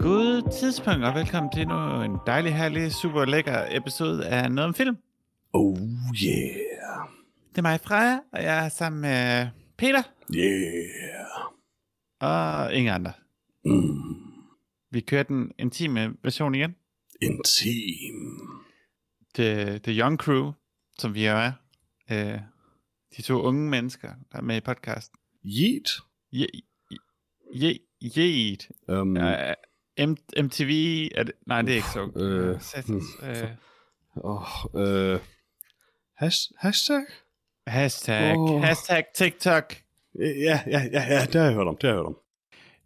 God tidspunkt, og velkommen til endnu en dejlig, herlig, super lækker episode af Noget om Film. Oh yeah. Det er mig, Freja, og jeg er sammen med Peter Yeah. og ingen andre. Mm. Vi kører den intime version igen. Intim. The, the Young Crew, som vi jo er. Øh, de to unge mennesker, der er med i podcasten. Yeet. Je, je, Yeet. Um, Ja, M- MTV, er det, nej, det er ikke så. Øh, Satans, øh, oh, øh, has, hashtag? hashtag, Åh. hashtag TikTok. Ja, ja, ja, ja, det har jeg hørt om, det har jeg hørt om.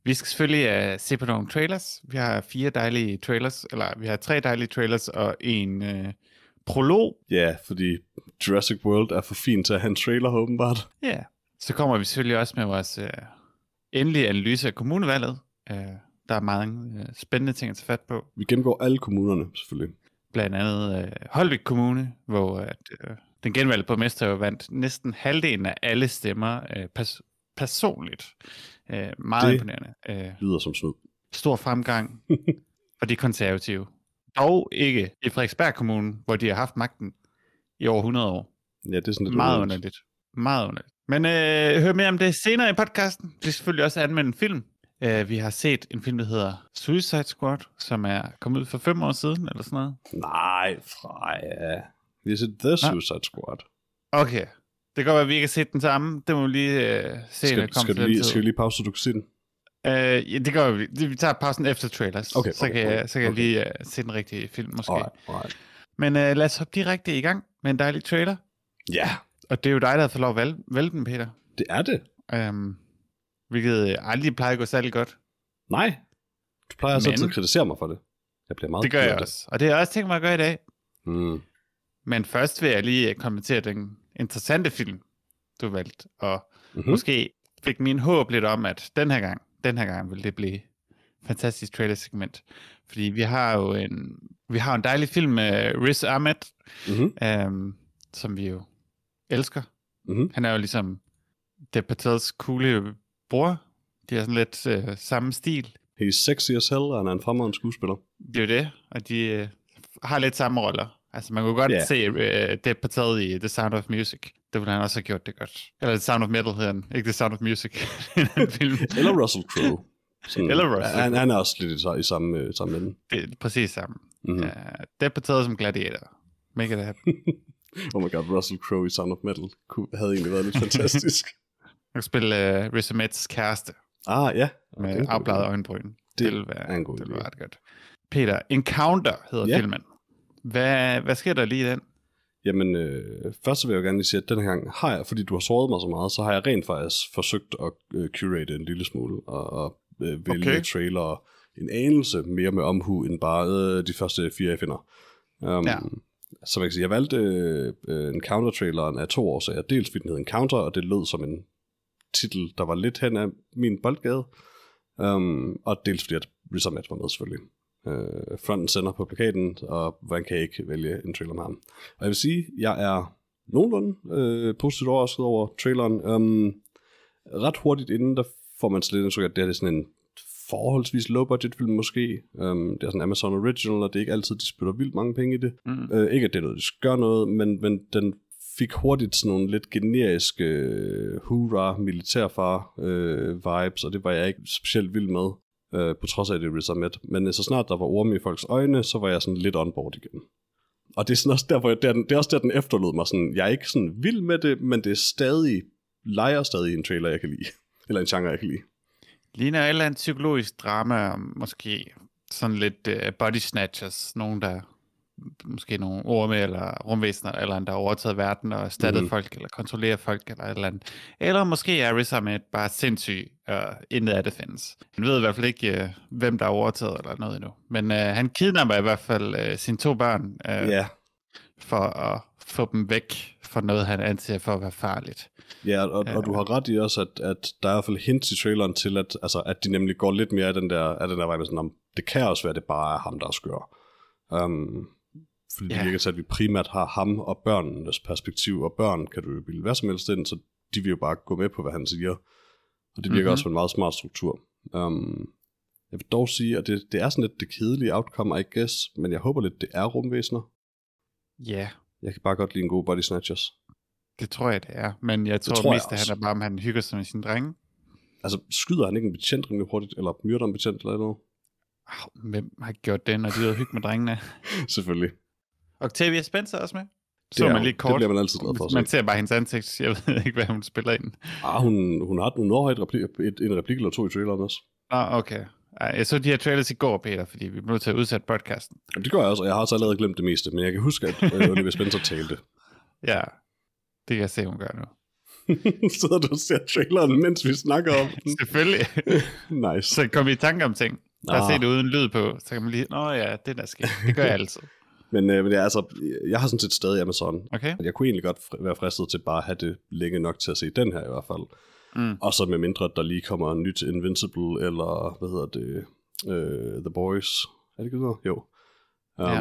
Vi skal selvfølgelig uh, se på nogle trailers. Vi har fire dejlige trailers, eller vi har tre dejlige trailers og en uh, prolog. Ja, fordi Jurassic World er for fint til at have en trailer, åbenbart. Ja. Yeah. Så kommer vi selvfølgelig også med vores uh, endelige analyse af kommunevalget. Uh, der er mange uh, spændende ting at tage fat på. Vi gennemgår alle kommunerne, selvfølgelig. Blandt andet uh, Holvik Kommune, hvor at, uh, den genvalgte borgmester jo vandt næsten halvdelen af alle stemmer uh, pers- personligt. Uh, meget Det- imponerende. Uh, Lyder som snyd. stor fremgang for de konservative. Dog ikke i Frederiksberg Kommune, hvor de har haft magten i over 100 år. Ja, det er sådan lidt Meget underligt. underligt. Meget underligt. Men øh, hør mere om det senere i podcasten. Vi skal selvfølgelig også anmelde en film. Uh, vi har set en film, der hedder Suicide Squad, som er kommet ud for fem år siden, eller sådan noget. Nej, Freja. Vi har set The Suicide Squad. Okay. Det kan godt være, at vi ikke har set den samme. Det må vi lige uh, se, når Skal, det kommer skal, til lige, skal vi lige pause, så du kan se den? Uh, ja, det gør vi. Det- Vi tager pausen efter trailers. Okay, så okay, kan, jeg, okay, så kan okay. jeg lige uh, se den rigtige film, måske. Alright, alright. Men øh, lad os hoppe direkte i gang med en dejlig trailer. Ja, Og det er jo dig, der har fået lov at vælge, vælge den, Peter. det er det. Um, hvilket øh, aldrig plejer at gå særlig godt. Nej. Du plejer Men- altid at kritisere mig for det. Jeg bliver meget Det gør jeg også. Og det har jeg også tænkt mig at gøre i dag. Mm. Men først vil jeg lige øh, kommentere den interessante film, du valgte. Og Mhm. hmm. måske fik min håb lidt om, at den her gang, den her gang vil det blive fantastisk trailer-segment. Fordi vi har jo en, vi har en dejlig film med Riz Ahmed, Mm-hmm. um, som vi jo elsker. Mhm. Han er jo ligesom The Patels coole bror. De har sådan lidt øh, samme stil. He's sexy as hell, og han er en fremragende skuespiller. Det er jo det, og de øh, har lidt samme roller. Altså man kunne godt yeah. se øh, The Patel i The Sound of Music. Det ville han også have gjort det godt. Eller The Sound of Metal hedder han, ikke The Sound of Music. Eller Russell Crowe. Sådan, Eller Russell han, han er også lidt i, i samme, øh, samme ende. Det er præcis samme. Mm-hmm. Mm. Uh, The Patel som gladiator. Make it happen. Oh my god, Russell Crowe i Sound of Metal kunne, havde egentlig været lidt fantastisk. Han kan spille uh, Riz Ahmeds kæreste ah, ja. Det er med afbladet øjenbryn. Det Det, vil være, er det idé. vil være ret godt. Peter, Encounter hedder ja. filmen. Hvad, hvad sker der lige i den? Jamen, øh, først så vil jeg jo gerne lige sige, at den her gang har jeg, fordi du har såret mig så meget, så har jeg rent faktisk forsøgt at øh, curate en lille smule, og, og øh, vælge okay. Trailer en anelse mere med omhu, end bare øh, de første fire, jeg finder. Um, Ja. Så man kan sige, jeg valgte øh, Encounter-traileren af to årsager. Dels fordi den hed Encounter, og det lød som en titel, der var lidt hen af min boldgade. Um, og dels fordi, at Riz Ahmed var med selvfølgelig. Uh, fronten sender på plakaten, og hvordan kan ikke vælge en trailer med ham? Og jeg vil sige, jeg er nogenlunde øh, positivt overrasket over traileren. Um, ret hurtigt inden, der får man slet indtryk at det her det er sådan en forholdsvis low budget film måske. Um, det er sådan en Amazon Original, og det er ikke altid, de spytter vildt mange penge i det. Mm. Øh, ikke at det er noget, de gør noget, men, men den fik hurtigt sådan nogle lidt generiske øh, hurra militærfar øh, vibes, og det var jeg ikke specielt vild med, øh, på trods af at det Riz Ahmed. Men øh, så snart der var orme i folks øjne, så var jeg sådan lidt on board igen. Og det er sådan også der, hvor jeg, det, er, det er også der, den efterlod mig sådan, jeg er ikke sådan vild med det, men det er stadig, leger stadig en trailer, jeg kan lide. Eller en genre, jeg kan lide. Ligner et eller andet psykologisk drama, måske sådan lidt uh, body snatchers, nogen der måske nogle orme eller rumvæsener, eller andet, der har overtaget verden og erstattet mm. folk, eller kontrollerer folk, eller et eller andet. Eller måske er Riz Ahmed bare sindssyg, og intet af det findes. Han ved i hvert fald ikke, uh, hvem der er overtaget, eller noget endnu. Men uh, han kidnapper i hvert fald uh, sine to børn, uh, Ja, for at få dem væk fra noget, han anser for at være farligt. Ja, og, ja. og du har ret i også, at, at der er i hvert fald hints i traileren til, at, altså, at de nemlig går lidt mere af den der, af den der vej med sådan, om det kan også være, at det bare er ham, der er skør. Um, fordi ja. det virker til, at vi primært har ham og børnenes perspektiv, og børn kan du jo bilde hvad som helst ind, så de vil jo bare gå med på, hvad han siger. Og det virker mm-hmm. også som en meget smart struktur. Um, jeg vil dog sige, at det, det er sådan lidt det kedelige outcome, I guess, men jeg håber lidt, det er rumvæsener. Ja. Jeg kan bare godt lide en god body snatchers. Det tror jeg, det er. Men jeg tror, tror mest, at han er bare, om han hygger sig med sine drenge. Altså, skyder han ikke en betjent rimelig hurtigt, eller myrder en betjent eller noget? Hvem har gjort det, når de har hygge med drengene? Selvfølgelig. Octavia Spencer er også med. Så det, er, man lige kort. det bliver man altid glad for. Man ser bare hendes ansigt, jeg ved ikke, hvad hun spiller ind. Ah, hun, hun har når et replik, et, en replik eller to i traileren også. Ah, okay. Jeg så de her trailers i går, Peter, fordi vi blev til at udsætte podcasten. Jamen, det gør jeg også, og jeg har også allerede glemt det meste, men jeg kan huske, at uh, Olivia Spencer talte. Ja, det kan jeg se, hun gør nu. Sidder du og ser traileren, mens vi snakker om den? Selvfølgelig. nice. Så kommer i tanke om ting. Der ah. se det uden lyd på, så kan man lige, nå ja, det der sker. Det gør jeg altid. Men, øh, men ja, altså, jeg har sådan set stadig Amazon. Okay. Jeg kunne egentlig godt være fristet til bare at have det længe nok til at se den her i hvert fald. Mm. Og så med mindre, der lige kommer en nyt Invincible, eller hvad hedder det, uh, The Boys. Er det ikke det? Jo. Um, ja.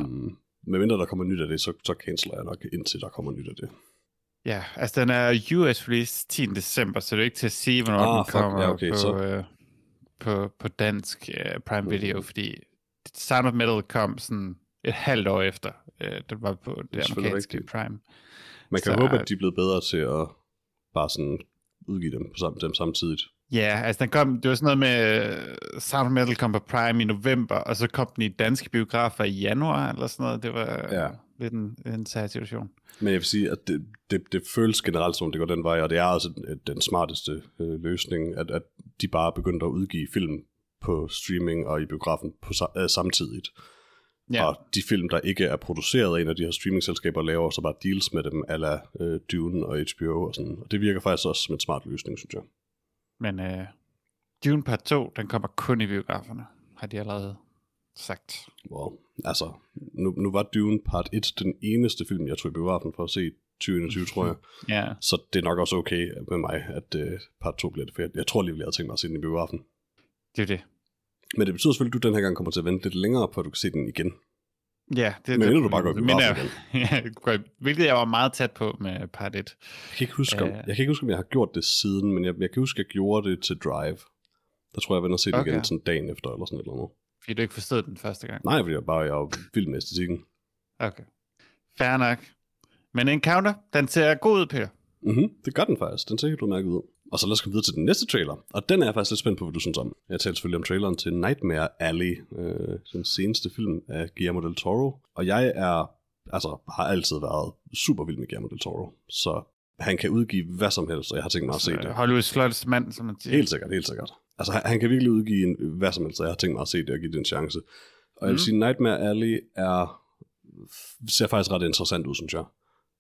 Med mindre der kommer nyt af det, så, så canceler jeg nok indtil der kommer nyt af det. Ja, altså den er US release 10. december, så det er ikke til at sige, hvornår ah, den kommer ja, okay, på, så... øh, på, på dansk uh, Prime Video, mm. fordi Sound of Metal kom sådan et halvt år efter, uh, den var på det, det amerikanske rigtigt. Prime. Man kan så, håbe, at de er blevet bedre til at bare sådan udgive dem på samme, dem samtidigt. Ja, altså den kom, det var sådan noget med, uh, Sound Metal kom på Prime i november, og så kom den i danske biografer i januar, eller sådan noget. Det var ja. lidt en, en sær situation. Men jeg vil sige, at det, det, det føles generelt som, det går den vej, og det er også den smarteste øh, løsning, at, at de bare begyndte at udgive film på streaming og i biografen på, øh, samtidigt. Ja. Og de film, der ikke er produceret af en af de her streamingselskaber, laver så bare deals med dem, ala øh, Dune og HBO og sådan. Og det virker faktisk også som en smart løsning, synes jeg. Men øh, Dune Part 2, den kommer kun i biograferne, har de allerede sagt. Wow. Altså, nu, nu var Dune Part 1 den eneste film, jeg tog i biografen for at se 2021, tror jeg. Ja. Så det er nok også okay med mig, at uh, Part 2 bliver det, for jeg, jeg tror lige, jeg havde tænkt mig at se den i biografen. Det er det. Men det betyder selvfølgelig, at du den her gang kommer til at vente lidt længere på, at du kan se den igen. Ja, det, Men det, du bare går i biografen igen. ja, hvilket jeg var meget tæt på med part 1. Jeg kan ikke huske, om, uh, jeg, kan ikke huske, om jeg har gjort det siden, men jeg, jeg kan huske, at jeg gjorde det til Drive. Der tror jeg, jeg vender at se det okay. igen sådan dagen efter, eller sådan et eller andet. Fordi du ikke forstod den første gang? Nej, fordi jeg bare jeg var vild med æstetikken. Okay. Fair nok. Men Encounter, den ser god ud, Peter. Mhm, det gør den faktisk. Den ser helt udmærket ud. Og så lad os komme videre til den næste trailer. Og den er jeg faktisk lidt spændt på, hvad du synes om. Jeg talte selvfølgelig om traileren til Nightmare Alley, øh, den seneste film af Guillermo del Toro. Og jeg er, altså, har altid været super vild med Guillermo del Toro. Så han kan udgive hvad som helst, og jeg har tænkt mig at se det. Hollywoods flotteste mand, som man siger. Helt sikkert, helt sikkert. Altså, han, han kan virkelig udgive en, hvad som helst, og jeg har tænkt mig at se det og give det en chance. Og jeg vil mm. sige, Nightmare Alley er, ser faktisk ret interessant ud, synes jeg.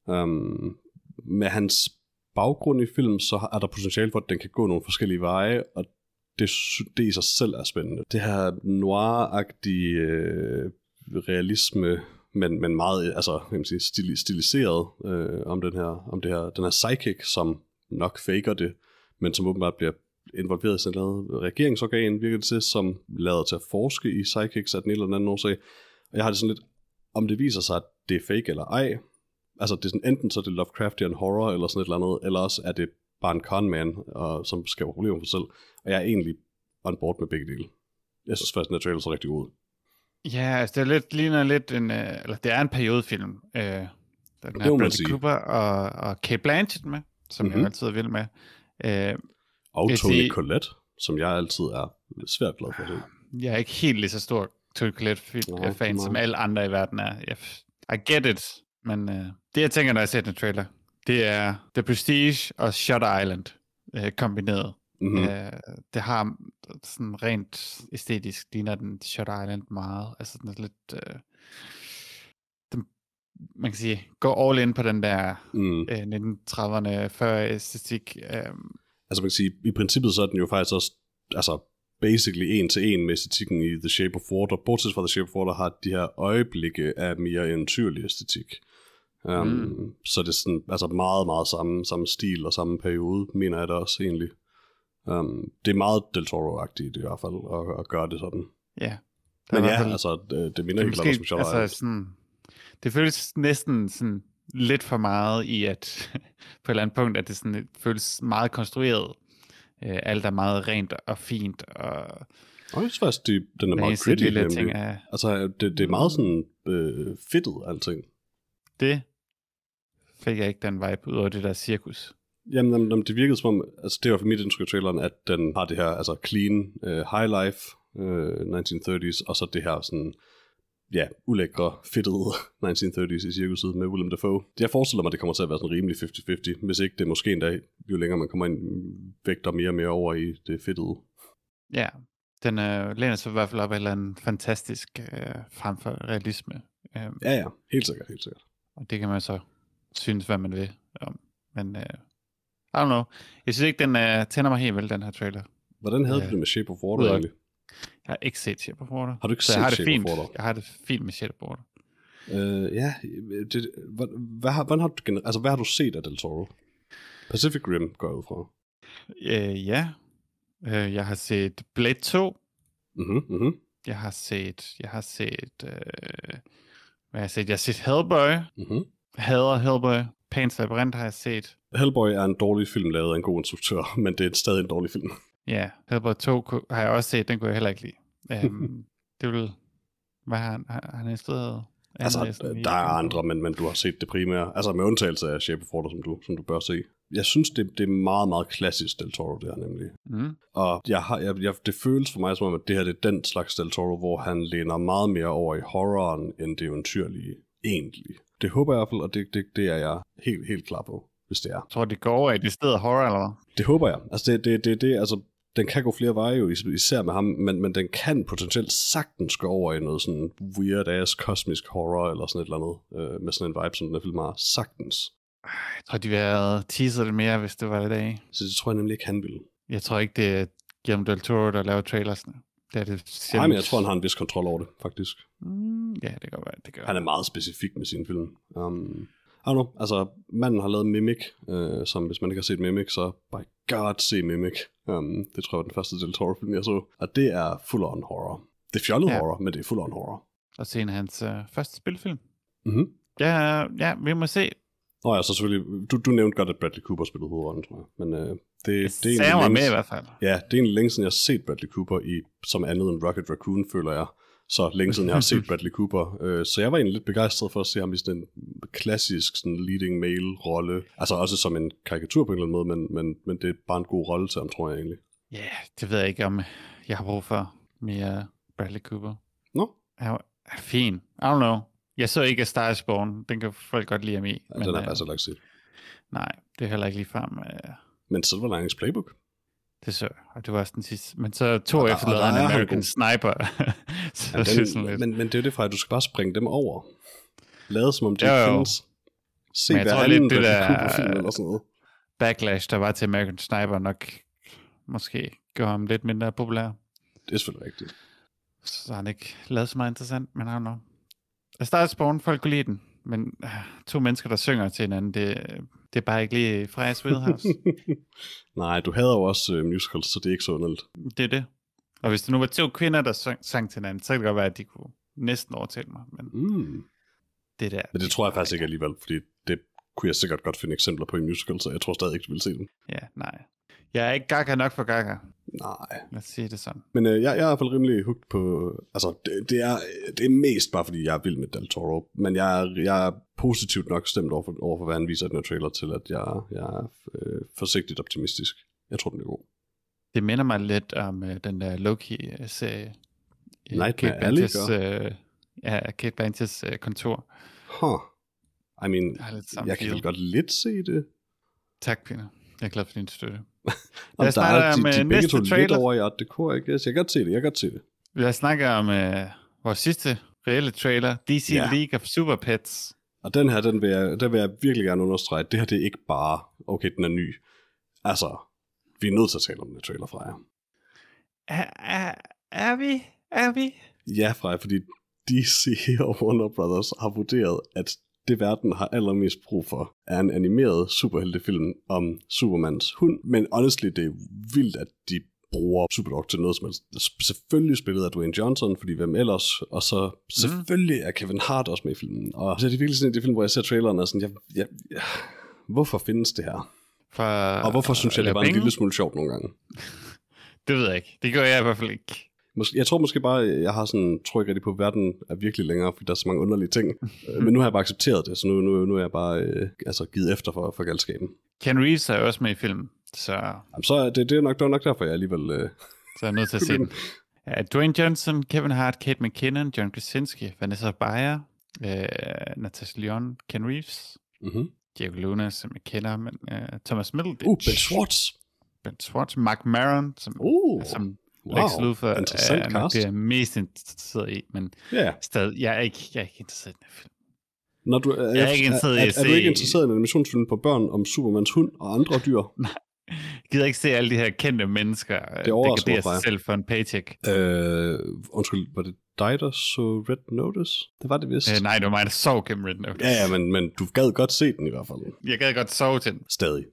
Um, med hans baggrund i film, så er der potentiale for, at den kan gå nogle forskellige veje, og det, det i sig selv er spændende. Det her noir-agtige øh, realisme, men, men meget altså, jeg sige, stil, stiliseret øh, om, den her, om det her, den her psychic, som nok faker det, men som åbenbart bliver involveret i sådan noget regeringsorgan, virker det til, som lader til at forske i psychics af den eller anden årsag. Og jeg har det sådan lidt, om det viser sig, at det er fake eller ej, altså det er sådan, enten så er det Lovecraftian horror eller sådan et eller andet, eller også er det bare en conman, og, som skal problemer for sig selv. Og jeg er egentlig on board med begge dele. Jeg synes faktisk, at trailer så rigtig god Ja, altså det er lidt, ligner lidt en, uh, eller det er en periodefilm. Uh, den har Bradley Cooper og, og Kate Blanchett med, som mm-hmm. jeg altid vil med. Uh, og Tony sige, Collette, som jeg altid er svært glad for se. Jeg er ikke helt lige så stor Tony Collette-fan, som alle andre i verden er. I get it, men uh, det jeg tænker, når jeg ser den trailer, det er The Prestige og Shutter Island uh, kombineret. Mm-hmm. Uh, det har sådan rent æstetisk, ligner den Shutter Island meget. Altså den er lidt... Uh, den, man kan sige, gå all in på den der mm. uh, 1930'erne før æstetik. Uh, altså man kan sige, i princippet så er den jo faktisk også, altså basically en til en med æstetikken i The Shape of Water, bortset fra The Shape of Water har de her øjeblikke af mere eventyrlig æstetik. Um, mm. Så det er sådan, altså meget, meget samme, samme stil og samme periode, mener jeg da også egentlig. Um, det er meget Del Toro-agtigt i hvert fald, at, at gøre det sådan. Ja. Men ja, altså, det, det minder helt klart om altså, sådan, Det føles næsten sådan lidt for meget i, at på et eller andet punkt, at det sådan, føles meget konstrueret. Uh, alt er meget rent og fint, og og jeg synes faktisk, de, den er meget gritty, ting er... Altså, det, det er meget sådan øh, fedtet, alting. Det fik jeg ikke den vibe ud af det der cirkus. Jamen, jamen, det virkede som om, altså det var for mit indtryk af traileren, at den har det her, altså clean, uh, high life, uh, 1930s, og så det her sådan, ja, ulækre, fedtede 1930s i cirkuset med Willem Dafoe. Jeg forestiller mig, det kommer til at være sådan rimelig 50-50, hvis ikke det måske endda, jo længere man kommer ind, vægter mere og mere over i det fedtede. Ja, den øh, læner sig i hvert fald op af en eller anden fantastisk øh, frem for realisme. Øh, ja, ja, helt sikkert, helt sikkert. Og det kan man så synes, hvad man vil om. Men øh, I don't know. Jeg synes ikke, den øh, tænder mig helt vel, den her trailer. Hvordan havde øh, du det med Shape of Water egentlig? Jeg har ikke set Shape of Water. Har du ikke set jeg har det Shape fint. of Water? Jeg har det fint med Shape of Water. Øh, ja, det, hvad, hvad, har, hvad, har du, altså, hvad har du set af Del Toro? Pacific Rim går jeg ud fra. Øh, ja, Øh, jeg har set Blade 2. Mhm, mhm. Jeg har set, jeg har set, øh, hvad har jeg set? Jeg har set Hellboy. Mhm. Hader Hellboy. Pans Labyrinth har jeg set. Hellboy er en dårlig film lavet af en god instruktør, men det er stadig en dårlig film. Ja, Hellboy 2 har jeg også set, den kunne jeg heller ikke lide. Um, det vil, hvad har han, har han instrueret? Altså, der er andre, men, men du har set det primære. Altså med undtagelse af Shape of Water, som du, som du bør se jeg synes, det, det er meget, meget klassisk Del Toro, det her nemlig. Mm. Og jeg har, jeg, jeg, det føles for mig som om, at det her det er den slags Del Toro, hvor han læner meget mere over i horroren, end det eventyrlige egentlig. Det håber jeg i hvert fald, og det, det, det er jeg helt, helt klar på, hvis det er. Jeg tror, det går over i det sted horror, eller hvad? Det håber jeg. Altså, det, det, det, det altså, den kan gå flere veje jo, især med ham, men, men den kan potentielt sagtens gå over i noget sådan weird-ass kosmisk horror, eller sådan et eller andet, øh, med sådan en vibe, som den her film har. Sagtens. Jeg tror, de ville have teaset det mere, hvis det var i dag. Så det tror jeg nemlig ikke, han ville. Jeg tror ikke, det er Guillermo del Toro, der laver trailersne. Det er det. Nej, men jeg tror, han har en vis kontrol over det, faktisk. Mm, ja, det kan være. Det kan han er meget specifik med sin film. Um, I don't know, altså, manden har lavet Mimic, uh, som hvis man ikke har set Mimic, så by god se Mimic. Um, det tror jeg er den første Del Toro-film, jeg så. Og det er full-on horror. Det er fjollet ja. horror, men det er full-on horror. Og se en af hans uh, første spilfilm. Mm-hmm. Ja, ja, vi må se. Nå ja, så selvfølgelig, du, du nævnte godt, at Bradley Cooper spillede hovedrollen, tror jeg. Men øh, det, det, det er med i hvert fald. Ja, det er egentlig længe siden, jeg har set Bradley Cooper i, som andet end Rocket Raccoon, føler jeg. Så længe siden, jeg har set Bradley Cooper. Øh, så jeg var egentlig lidt begejstret for at se ham i sådan en klassisk sådan leading male rolle. Altså også som en karikatur på en eller anden måde, men, men, men det er bare en god rolle til ham, tror jeg egentlig. Ja, yeah, det ved jeg ikke, om jeg har brug for mere Bradley Cooper. Nå? No? Han er fin. I don't know. Jeg så ikke Star is Born. Den kan folk godt lide ham i. Ja, men, den er faktisk ikke set. Nej, det er heller ikke lige frem. Men Silver Linings Playbook? Det så, og det var også den sidste. Men så to og efter lavede han American. Sniper. så ja, den, sådan lidt. Men, men det er jo det fra, at du skal bare springe dem over. Lade som om de ikke findes. Se hver anden det der film eller sådan noget. Backlash, der var til American Sniper, nok måske gjorde ham lidt mindre populær. Det er selvfølgelig rigtigt. Så har han ikke lavet så meget interessant, men han har A Star Spawn, folk kunne lide den, men uh, to mennesker, der synger til hinanden, det, det er bare ikke lige Frejas Wheelhouse. Nej, du havde jo også uh, musicals, så det er ikke så underligt. Det er det. Og hvis det nu var to kvinder, der sang, sang til hinanden, så kan det godt være, at de kunne næsten overtale mig. Men mm. det der... Men det tror jeg faktisk ikke alligevel, fordi det kunne jeg sikkert godt finde eksempler på i musical, så jeg tror stadig ikke, du vil se den. Ja, nej. Jeg er ikke gaga nok for gaga. Nej. Lad os sige det sådan. Men øh, jeg, jeg er i hvert fald rimelig hugt på... Altså, det, det, er, det er mest bare, fordi jeg er vild med Del Toro. Men jeg er, jeg er positivt nok stemt over for, over for hvad han viser i den her trailer, til at jeg, jeg er øh, forsigtigt optimistisk. Jeg tror, den er god. Det minder mig lidt om øh, den der Loki-serie. Nightmare Alley, øh, Ja, Kate Blanchett's øh, kontor. Huh. I mean, jeg, jeg kan godt lidt se det. Tak, Pina. Jeg er glad for din støtte. Lad os snakke om de, de næste to trailer. over i Art Deco, jeg, jeg kan godt se det, jeg kan godt se det. Lad os snakke om uh, vores sidste reelle trailer, DC ja. League of Super Pets. Og den her, den vil, jeg, den vil jeg virkelig gerne understrege. Det her, det er ikke bare, okay, den er ny. Altså, vi er nødt til at tale om den trailer, Freja. Er, er, er vi? Er vi? Ja, Freja, fordi DC og Warner Brothers har vurderet, at det verden har allermest brug for, er en animeret superheltefilm om Supermans hund. Men honestly, det er vildt, at de bruger Superdog til noget som helst. Selvfølgelig spillet af Dwayne Johnson, fordi hvem ellers? Og så selvfølgelig er Kevin Hart også med i filmen. Og så er det virkelig sådan en film, hvor jeg ser traileren og sådan, jeg, jeg, jeg, hvorfor findes det her? For, og hvorfor synes jeg, det var en lille smule sjovt nogle gange? det ved jeg ikke. Det gør jeg i hvert fald ikke. Mås- jeg tror måske bare, jeg har sådan, tror ikke rigtig på, at verden er virkelig længere, fordi der er så mange underlige ting. Men nu har jeg bare accepteret det, så nu, nu, nu er jeg bare øh, altså, givet efter for, for galskaben. Ken Reeves er også med i filmen, så... Jamen, så er det, det, er nok, det er nok derfor, jeg alligevel... Øh... Så er jeg nødt til at se den. Ja, Dwayne Johnson, Kevin Hart, Kate McKinnon, John Krasinski, Vanessa Bayer, øh, Natasha Lyon, Ken Reeves, mm-hmm. Diego Luna, som jeg kender, men øh, Thomas Middleditch. Uh, Ben Schwartz. Ben Schwartz, Mark Maron, som, uh, som wow. Lex Luthor Interessant er cast. det, er mest interesseret i, men yeah. stadig, jeg er ikke, jeg er ikke interesseret i den film. Når du, er, jeg er ikke interesseret i er, er, er du se- ikke interesseret i en animationsfilm på børn om Supermans hund og andre dyr? Jeg gider ikke se alle de her kendte mennesker Det overrasker mig sig selv for en paycheck. Øh, undskyld, var det dig, der så Red Notice? Det var det vist. Øh, nej, det var mig, der sov gennem Red Notice. Ja, ja, men, men du gad godt se den i hvert fald. Jeg gad godt sove til den. Stadig.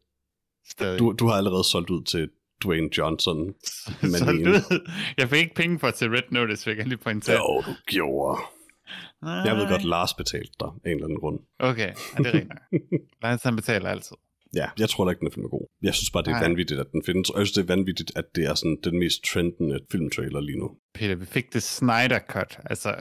Stadig. Du, du har allerede solgt ud til Dwayne Johnson. så manin. du jeg fik ikke penge for at se Red Notice, vil jeg lige pointere. Jo, du gjorde. Jeg ved godt, Lars betalte dig en eller anden grund. Okay, ja, det er rigtigt. Lars han betaler altid. Ja, jeg tror da ikke, den er film er god. Jeg synes bare, det er Nej. vanvittigt, at den findes. Og jeg synes, det er vanvittigt, at det er sådan den mest trendende filmtrailer lige nu. Peter, vi fik det Snyder Cut. Altså,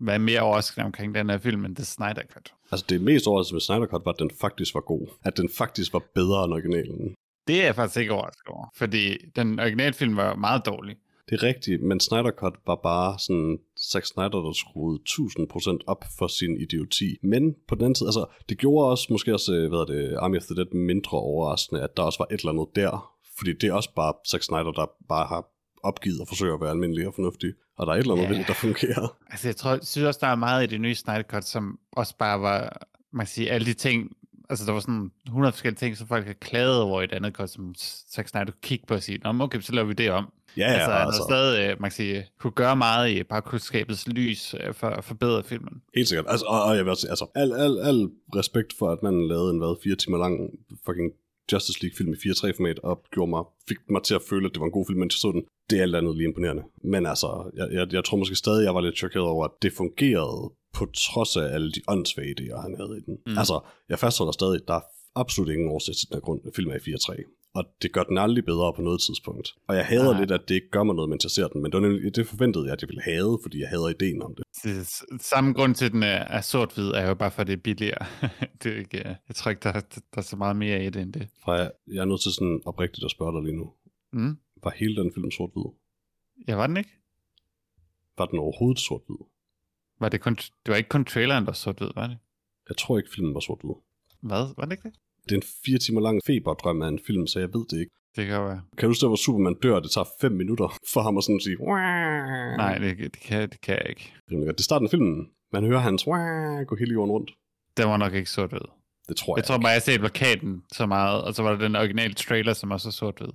hvad er mere overraskende omkring den her film, end det Snyder Cut? Altså, det mest overraskende ved Snyder Cut var, at den faktisk var god. At den faktisk var bedre end originalen. Det er jeg faktisk ikke overrasket over, fordi den originalfilm var meget dårlig. Det er rigtigt, men Snyder Cut var bare sådan Zack Snyder, der skruede 1000% op for sin idioti. Men på den anden side, altså, det gjorde også måske også, øh, hvad er det, Army of the Dead mindre overraskende, at der også var et eller andet der. Fordi det er også bare Zack Snyder, der bare har opgivet at forsøge at være almindelig og fornuftig. Og der er et eller andet Ja. der fungerer. Altså, jeg tror, jeg synes også, der er meget i det nye Snyder Cut, som også bare var, man kan sige, alle de ting, altså der var sådan 100 forskellige ting, som folk har klaget over i et andet cut, som Zack Snyder kunne kigge på og sige, Nå, okay, så laver vi det om. Ja, altså, ja, har altså, stadig, øh, man kan sige, kunne gøre meget i skabes lys øh, for at forbedre filmen. helt sikkert. Altså, og, og jeg vil også altså, al, al, al respekt for, at man lavede en, hvad, fire timer lang fucking Justice League film i 4-3-format, og gjorde mig, fik mig til at føle, at det var en god film, jeg så den. Det er alt andet lige imponerende. Men altså, jeg, jeg, jeg tror måske stadig, jeg var lidt chokeret over, at det fungerede på trods af alle de åndssvage idéer, han havde i den. Mm. Altså, jeg fastholder stadig, der er absolut ingen årsag til den her grund, film er i 4-3. Og det gør den aldrig bedre på noget tidspunkt. Og jeg hader Nej. lidt, at det ikke gør mig noget, mens jeg ser den, men det, var det forventede jeg, at jeg ville have, fordi jeg hader ideen om det. Det samme grund til, at den er, er sort-hvid, er jo bare for, at det er billigere. det er ikke, jeg tror ikke, der, er- der er så meget mere i det end det. Jeg, jeg er nødt til sådan oprigtigt at spørge dig lige nu. Mm. Var hele den film sort-hvid? Ja, var den ikke? Var den overhovedet sort-hvid? Var det, kun, det var ikke kun traileren, der var sort-hvid, var det? Jeg tror ikke, filmen var sort-hvid. Hvad? Var det ikke det? Det er en fire timer lang feberdrøm af en film, så jeg ved det ikke. Det kan være. Kan du huske, hvor Superman dør, og det tager fem minutter for ham at sådan sige... Nej, det, det, kan, det kan jeg ikke. Det er starten af filmen. Man hører hans gå hele jorden rundt. Den var nok ikke sort-hvid. Det tror jeg, Jeg tror bare, jeg set plakaten så meget, og så var der den originale trailer, som også er sort-hvid.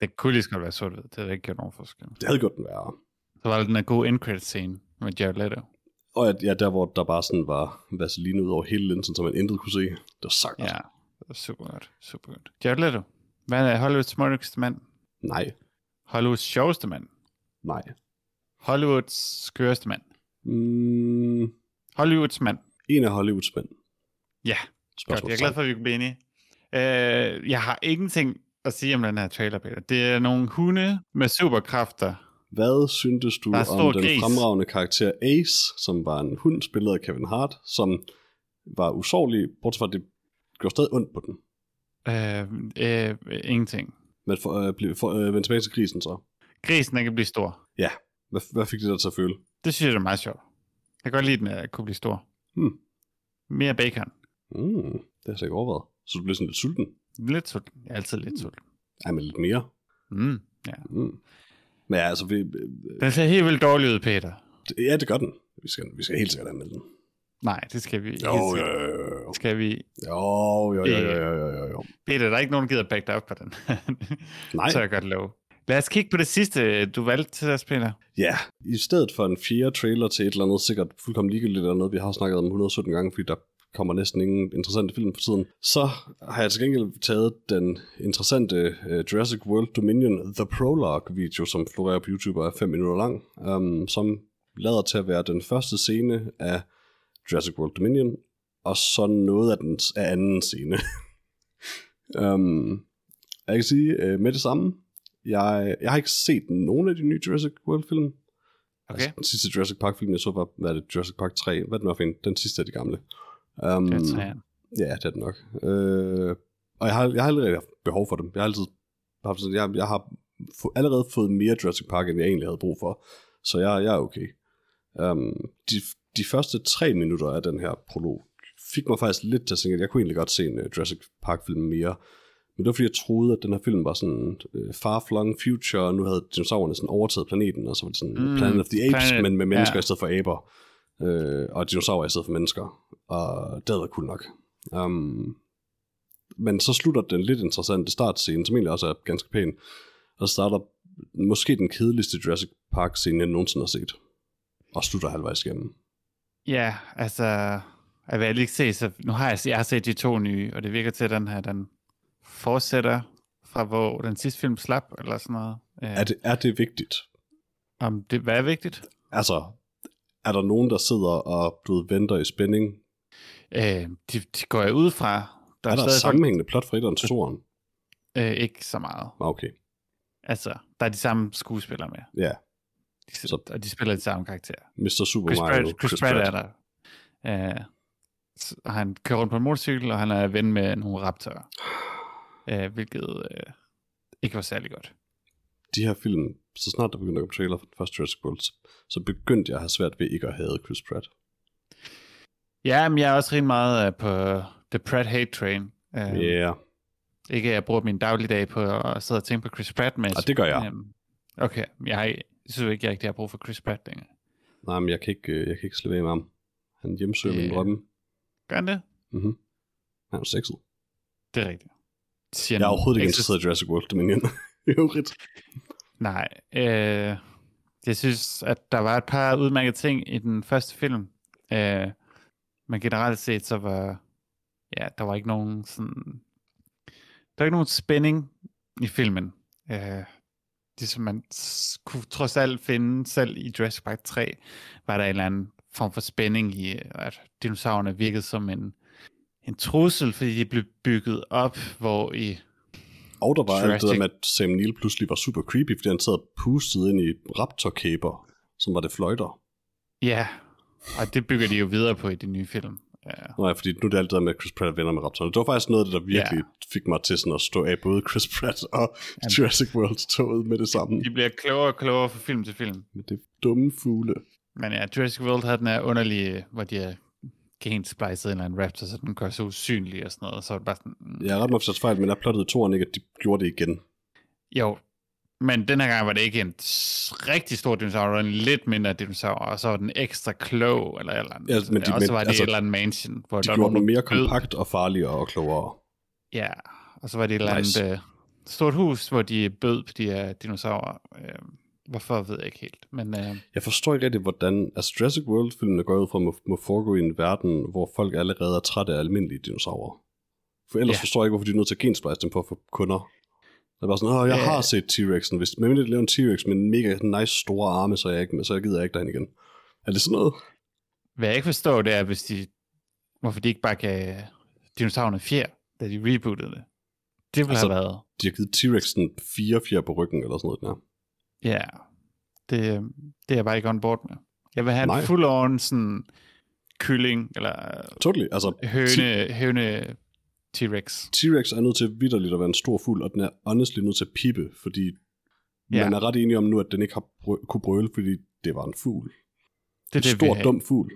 Det kunne lige så godt være sort-hvid. Det havde ikke gjort nogen forskel. Det havde gjort den værre. Så var der den der gode end credit scene med Jared Leto. Og ja, der hvor der bare sådan var vaseline ud over hele linsen, så man intet kunne se. Det var sagt. Ja, super godt. Super godt. Jared Leto. Hvad er Hollywoods smukkeste mand? Nej, Hollywoods sjoveste mand? nej. Hollywoods skøreste mand? Mm, Hollywoods mand? en af Hollywoods mænd. Ja, godt. Jeg er glad Spørgsmål. for, at vi kan blive enige. Øh, jeg har ingenting at sige om den her trailer, Peter. Det er nogle hunde med superkræfter. Hvad syntes du om den gris. fremragende karakter Ace, som var en hund, spillet af Kevin Hart, som var usårlig, bortset fra, det gjorde stadig ondt på den. Øh, øh, ingenting. Men for, øh, blive- for øh, vende tilbage til grisen så. Grisen, den kan blive stor. Ja, hvad, hvad fik det dig til at føle? Det synes jeg er meget sjovt. Jeg kan godt lide, den at kunne blive stor. Hmm. Mere bacon. Mm, det har jeg slet ikke overvejet. Så du blev sådan lidt sulten? Lidt sulten. Jeg er altid lidt sulten. Ej, men lidt mere. Mm, ja. Mm. Men ja, altså, vi, øh, Den ser helt vildt dårlig ud, Peter. ja, det gør den. Vi skal, vi skal helt sikkert anmelde den. Nej, det skal vi. Jo, sikkert. jo, jo. Skal vi. Jo, jo, jo, jo, jo, jo, jo. Peter, der er ikke nogen, der gider back dig op på den. Nej. Så jeg godt love. Lad os kigge på det sidste, du valgte til os, Peter. Ja, i stedet for en fjerde trailer til et eller andet sikkert fuldkommen ligegyldigt eller noget, vi har snakket om 117 gange, fordi der kommer næsten ingen interessante film for tiden. Så har jeg til gengæld taget den interessante uh, Jurassic World Dominion The Prologue video, som florerer på YouTube og er 5 minutter lang, um, som lader til at være den første scene af Jurassic World Dominion, og så noget af den af anden scene. um, jeg kan sige uh, med det samme, jeg, jeg har ikke set nogen af de nye Jurassic World-film. Okay. Altså, den sidste Jurassic Park-film, jeg så, var hvad det, Jurassic Park 3. Hvad er den var for en? Den sidste af de gamle. Um, Det er træerne. ja, det er den nok. Uh, og jeg har, jeg har aldrig haft behov for dem. Jeg har altid haft sådan, jeg, jeg har få, allerede fået mere Jurassic Park, end jeg egentlig havde brug for. Så jeg, jeg er okay. Um, de, de første tre minutter af den her prolog fik mig faktisk lidt til at tænke, at jeg kunne egentlig godt se en uh, Jurassic Park-film mere. Men det var fordi, jeg troede, at den her film var sådan uh, far-flung future, og nu havde dinosaurerne sådan overtaget planeten, og så var det sådan Mm, Planet of the Apes, Planet- men med mennesker ja. i stedet for aber. Uh, og dinosaurer i stedet for mennesker. Og det havde været cool nok. Um, men så slutter den lidt interessante startscene, som egentlig også er ganske pæn. Og starter måske den kedeligste Jurassic Park-scene, jeg nogensinde har set. Og slutter halvvejs igennem. Ja, altså, jeg vil ikke se, så nu har jeg, jeg har set de to nye, og det virker til, at den her, den fortsætter fra hvor den sidste film slap, eller sådan noget. Øh, Er det, er det vigtigt? Om det, hvad er vigtigt? Altså, er der nogen, der sidder og du venter i spænding? Øh, de, de går jeg ud fra. Der Er der stadig sammenhængende plot fra 1'eren til 2'eren? Folk, øh, ikke så meget. Okay, Altså, der er de samme skuespillere med. ja. De, Så- og de spiller de samme karakterer. Mr. Super Chris Mario. Pratt, Chris Pratt er der. Øh, han kører rundt på en motorcykel, og han er ven med nogle raptorer. Øh, hvilket øh, ikke var særlig godt. De her film, så snart der begyndte at komme trailer for den første Jurassic World, så, så begyndte jeg at have svært ved ikke at have Chris Pratt. Ja, men jeg er også rigtig meget øh, på The Pratt Hate Train. Øh, Ja, yeah. Ikke at jeg bruger min dagligdag på at sidde og tænke på Chris Pratt, men... Og det gør jeg. Øhm, okay, jeg, har, jeg synes ikke, jeg rigtig har brug for Chris Pratt længere. nej, men jeg kan ikke, øh, jeg kan ikke slippe af med ham. Han hjemsøger min Ja. drømme. Gør han det? Mm-hmm. Han er sexet. Det er rigtigt. Siger Jeg er overhovedet ikke interesseret i Jurassic World Dominion. Øvrigt. Nej. Øh, jeg synes, at der var et par udmærkede ting i den første film. Øh, men generelt set, så var... Ja, der var ikke nogen sådan... Der var ikke nogen spænding i filmen. Øh, det som man kunne trods alt finde selv i Jurassic Park 3, var der en eller anden form for spænding i, at dinosaurerne virkede som en, en trussel, fordi de blev bygget op, hvor i Og der var alt det der Jurassic- med, at Sam Neill pludselig var super creepy, fordi han sad og pustede ind i raptorkæber, som var det fløjter. Ja, og det bygger de jo videre på i de nye film. Ja, Nej, fordi nu er det alt det der med, at Chris Pratt er venner med raptorerne. Det var faktisk noget af det, der virkelig Ja. fik mig til sådan at stå af både Chris Pratt og Jurassic World toget med det samme. de bliver klogere og klogere fra film til film. Med det dumme fugle. Men ja, Jurassic World havde den her underlige, hvor de er gensplicet en eller anden raptor, så den gør så usynlig og sådan noget. Så var det bare sådan, mm, Jeg er ret nok forstået fejl, men jeg plottede toren ikke, at de gjorde det igen. jo. Men den her gang var det ikke en rigtig stor dinosaur, det var en lidt mindre dinosaur, og så var den ekstra klog, eller eller andet. Ja, men de- og så var det altså, et eller andet mansion, hvor De der var gjorde den mere døde. kompakt og farligere og klogere. Ja, og så var det et eller Nice. andet øh, stort hus, hvor de bød på de her dinosaurer. Øh, hvorfor ved jeg ikke helt. Men øh, Jeg forstår ikke rigtig, hvordan... Altså, Jurassic World-filmene går ud fra, at må, må foregå i en verden, hvor folk allerede er trætte af almindelige dinosaurer. For ellers Ja. forstår jeg ikke, hvorfor de er nødt til at gensplice dem for at få kunder. Det er bare sådan, åh, jeg Ja. har set T-Rexen. Hvis man vil lave en T-Rex med en mega nice store arme, så, jeg ikke, så jeg gider jeg ikke derhen igen. Er det sådan noget? hvad jeg ikke forstår, det er, hvis de, hvorfor de ikke bare gav dinosaurerne fjer, da de rebootede det. Det ville Altså- have været, De har givet T-Rexen fire fjer på ryggen, eller sådan noget. Der. Ja, det, det er jeg bare ikke on board med. Jeg vil have Nej. en full-on sådan kylling, eller Totally. Altså, høne, høne T-Rex. T-Rex er nødt til vidderligt at være en stor fugl, og den er honestly nødt til at pippe, fordi Ja. man er ret enig om nu, at den ikke har brø- kunne brøle, fordi det var en fugl. Det er en det, stor, dum fugl.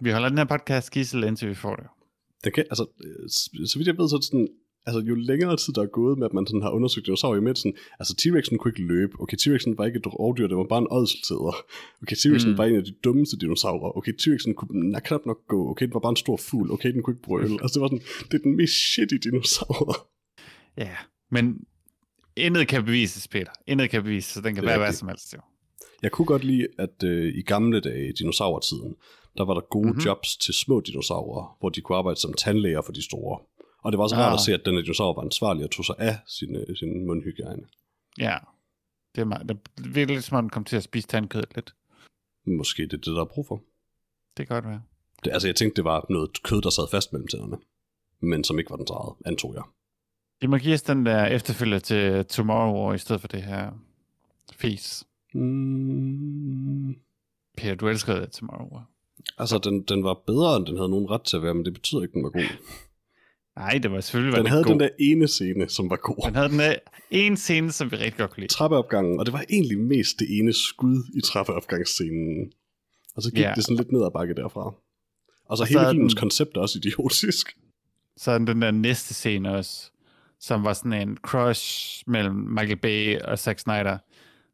vi holder den her podcast gissel, indtil vi får det. Den kan, altså, øh, så vidt jeg ved, så er det sådan, altså jo længere tid der er gået med, at man sådan har undersøgt dinosaurer i medicin, altså T-Rexen kunne ikke løbe, okay, T-Rexen var ikke et rovdyr, det var bare en ådseltæder, okay, T-Rexen Mm. var en af de dummeste dinosaurer, okay, T-Rexen kunne na, knap nok gå, okay, den var bare en stor fugl, okay, den kunne ikke brøle, altså det var sådan, det er den mest shitty dinosaur. Ja, men intet kan bevises, Peter. Intet kan bevises, så den kan være hvad som helst, jo. Jeg kunne godt lide, at øh, i gamle dage, i dinosaurtiden, der var der gode Mhm. mm-hmm. jobs til små dinosaurer, hvor de kunne arbejde som tandlæger for de store. Og det var også rart Ah. at se, at den dinosaur var ansvarlig og tog sig af sin, sin mundhygiejne. Ja. Det er, meget, det virkelig lidt som om den kom til at spise tandkød lidt. Måske det er det, der er brug for. Det kan godt være. Det, altså, jeg tænkte, det var noget kød, der sad fast mellem tænderne. Men som ikke var den eget, antog jeg. De må give os den der efterfølger til Tomorrow War, i stedet for det her fis. Mm, Peter, du elskede det Tomorrow War. altså, den, den var bedre, end den havde nogen ret til at være, men det betyder ikke, den var god. Nej, det var selvfølgelig var Den det havde god. den der ene scene, som var god. Den havde den der en scene, som vi rigtig godt kunne lide. trappeopgangen, og det var egentlig mest det ene skud i trappeopgangsscenen. Og så gik Ja. det sådan lidt ned ad bakke derfra. Og så Og så hele er filmens den- koncept er også idiotisk. Så er den der næste scene også, som var sådan en crush mellem Michael Bay og Zack Snyder.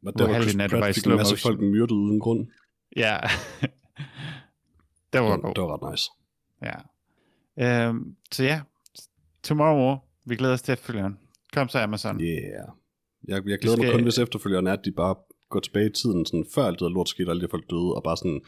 Hvor der var Chris var Pratt fik en masse folk myrdet uden grund. Ja. det var Det, god. det var ret nice. Ja. Øhm, så ja, Tomorrow War. Vi glæder os til efterfølgeren. Kom så Amazon. Yeah. Jeg, jeg glæder mig skal- kun, hvis efterfølgerne er, at de bare går tilbage i tiden, sådan, før alt det der lort skete, og alle de folk døde, og bare sådan,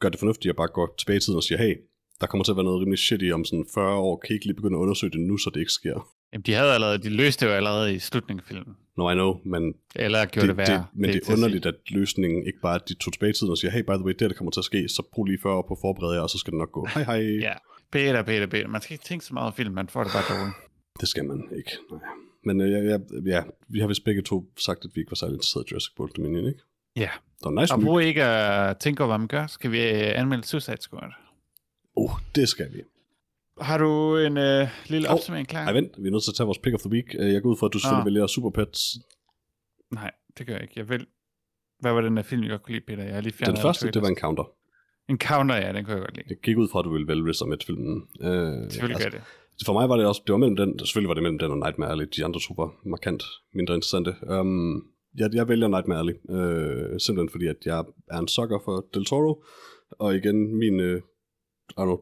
gør det fornuftigt, at bare går tilbage i tiden og siger, hey, der kommer til at være noget rimelig shitty om sådan 40 år, kan I ikke lige begynde at undersøge det nu, så det ikke sker? Jamen, de, havde allerede, de løste det jo allerede i slutningen af filmen. No, I know, men Eller gjorde det, det, værre. det, men det, det er sige. underligt, at løsningen ikke bare at de tog tilbage i tiden og siger, hey, by the way, det der kommer til at ske, så brug lige 40 år på at forberede jer, og så skal det nok gå. Hej, hej. Ja. Peter, Peter, Peter. Man skal ikke tænke så meget om film, man får det bare dårligt. Det skal man ikke. Nej. Men øh, ja, ja, ja, vi har vist begge to sagt, at vi ikke var særlig interesseret i Jurassic World Dominion, ikke? Ja. Det var nice Og brug ikke at tænke over, hvad man gør, skal vi øh, anmelde Suicide Squad. Oh, det skal vi. Har du en øh, lille Hov. opsummering klar? Ej, vent, vi er nødt til at tage vores pick of the week. Øh, Jeg går ud fra, at du selvfølgelig Ah. vælger Super Pets. Nej, det gør jeg ikke. Jeg vil... Hvad var den der film, jeg godt kunne lide, Peter? Jeg har lige fjernet Den første, det var en counter. En counter, ja, den kunne jeg godt lide. Jeg gik ud fra, at du ville vælge Riz filmen. Øh, Selvfølgelig gør jeg det. For mig var det også, det var mellem den, selvfølgelig var det mellem den og Nightmare Alley. De andre to var markant mindre interessante. Um, jeg, jeg vælger Nightmare Alley, øh, simpelthen fordi, at jeg er en sucker for Del Toro. Og igen, min øh,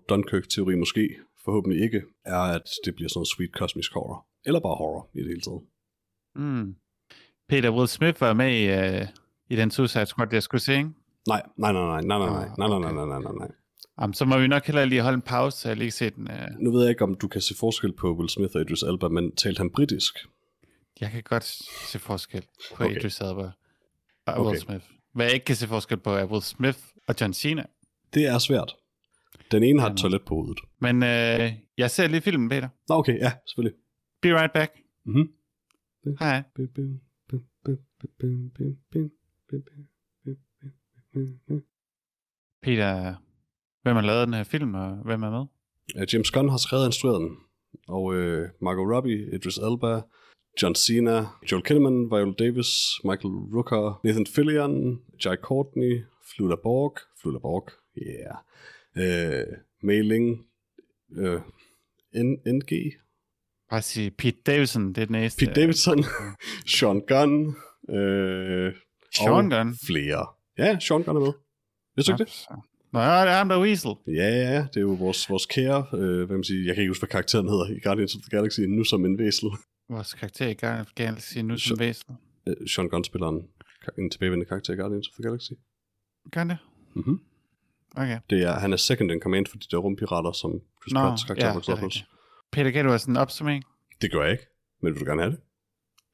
Dunkirk-teori måske, forhåbentlig ikke, er, at det bliver sådan noget sweet cosmic horror. Eller bare horror i det hele taget. Mm. Peter Will Smith var med i, øh, i den Suicide Squad, jeg skulle se, ikke? Nej, nej, nej, nej, nej, nej, nej, nej, nej, nej, nej, nej, nej. Jamen, så må vi nok heller lige holde en pause, så jeg lige se den. Øh. Nu ved jeg ikke, om du kan se forskel på Will Smith og Idris Elba, men talte han britisk? Jeg kan godt se forskel på Okay. Idris Elba og Will Okay. Smith. Hvad jeg ikke kan se forskel på er Will Smith og John Cena. Det er svært. Den ene har et Jamen. toilet på hovedet. Men øh, jeg ser lige filmen, Peter. Nå, okay, ja, selvfølgelig. Be right back. Mhm. Hej. Peter, hvem har lavet den her film, og hvem er med? Uh, James Gunn har skrevet og instrueret den. Og uh, Margot Robbie, Idris Elba, John Cena, Joel Kinnaman, Viola Davis, Michael Rooker, Nathan Fillion, Jai Courtney, Flula Borg, Flula Borg, yeah. Uh, Mei Ling, uh, N- NG, Bare sige Pete Davidson, det er den næste. Pete Davidson, Sean Gunn, uh, Sean og Gunn. flere. Ja, Sean Gunn er med. Vidste du ikke det? Nå, det er ham, der er Weasel. Ja, ja, ja. Det er jo vores, vores kære, øh, hvad man siger, jeg kan ikke huske, hvad karakteren hedder i Guardians of the Galaxy, nu som en væsel. Vores karakter i Guardians of the Galaxy nu som væsen. Øh, Sean Gunn spiller en, en tilbagevendende karakter i Guardians of the Galaxy. Gør han det? Mm-hmm. Okay. Det er, han er second in command for de der rumpirater, som Chris Nå, Pratt's karakter ja, voksede op hos. Peter, kan du have sådan en opsummering? Det gør jeg ikke, men vil du gerne have det?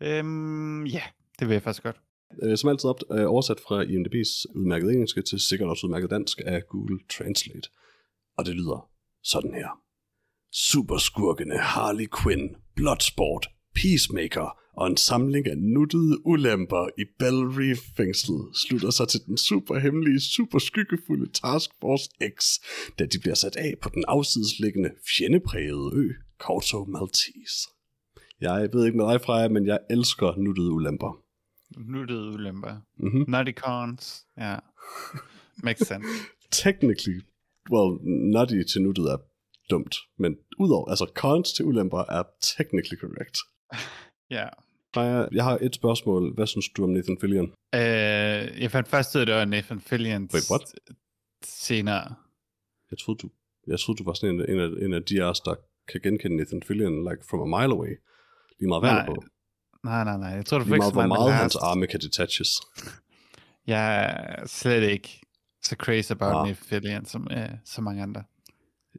Øhm, ja, det vil jeg faktisk godt. Øh, som altid op, øh, oversat fra IMDb's udmærket engelske til sikkert også udmærket dansk af Google Translate. Og det lyder sådan her. Superskurkene Harley Quinn, Bloodsport, Peacemaker og en samling af nuttede ulemper i Bellary Reef fængslet slutter sig til den superhemmelige, superskyggefulde Task Force X, da de bliver sat af på den afsidesliggende, fjendeprægede ø, Corto Maltese. Jeg ved ikke med dig, Freja, men jeg elsker nuttede ulemper. Nuttede ulemper. Mm-hmm. Nutty cons. Ja. Makes sense. technically, well, nutty til nuttet er dumt, men udover, altså cons til ulemper er technically correct. Ja. Freja, jeg har et spørgsmål. Hvad synes du om Nathan Fillion? Øh, jeg fandt først ud af, at det var Nathan Fillions Wait, what? senere. Jeg troede, du, jeg troede, du var sådan en, en, af, en af de af os, der kan genkende Nathan Fillion like from a mile away. Lige meget Nej, på. Nej, nej, nej. Jeg tror, du fik meget, så hvor meget hans arme kan detaches. Jeg er slet ikke så crazy about ah. Nathan Fillion som, uh, som mange andre.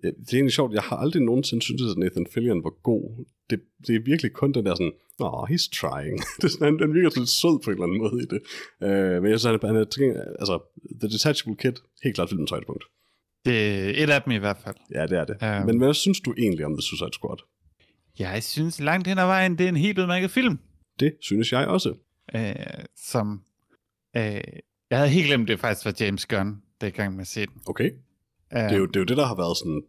Ja, det er egentlig sjovt, jeg har aldrig nogensinde syntes, at Nathan Fillion var god. Det, det er virkelig kun den der sådan, oh, he's trying. det er sådan, han, virker lidt sød på en eller anden måde i det. Uh, men jeg synes, han han er altså, The Detachable Kid, helt klart filmens højdepunkt. Det er et af dem i hvert fald. Ja, det er det. Um, Men hvad synes du egentlig om The Suicide Squad? Jeg synes langt hen ad vejen, det er en helt udmærket film. Det synes jeg også. Uh, som... Uh, jeg havde helt glemt, det faktisk var James Gunn, det gang med at se den. Okay. Uh, det, er jo, det er jo det, der har været sådan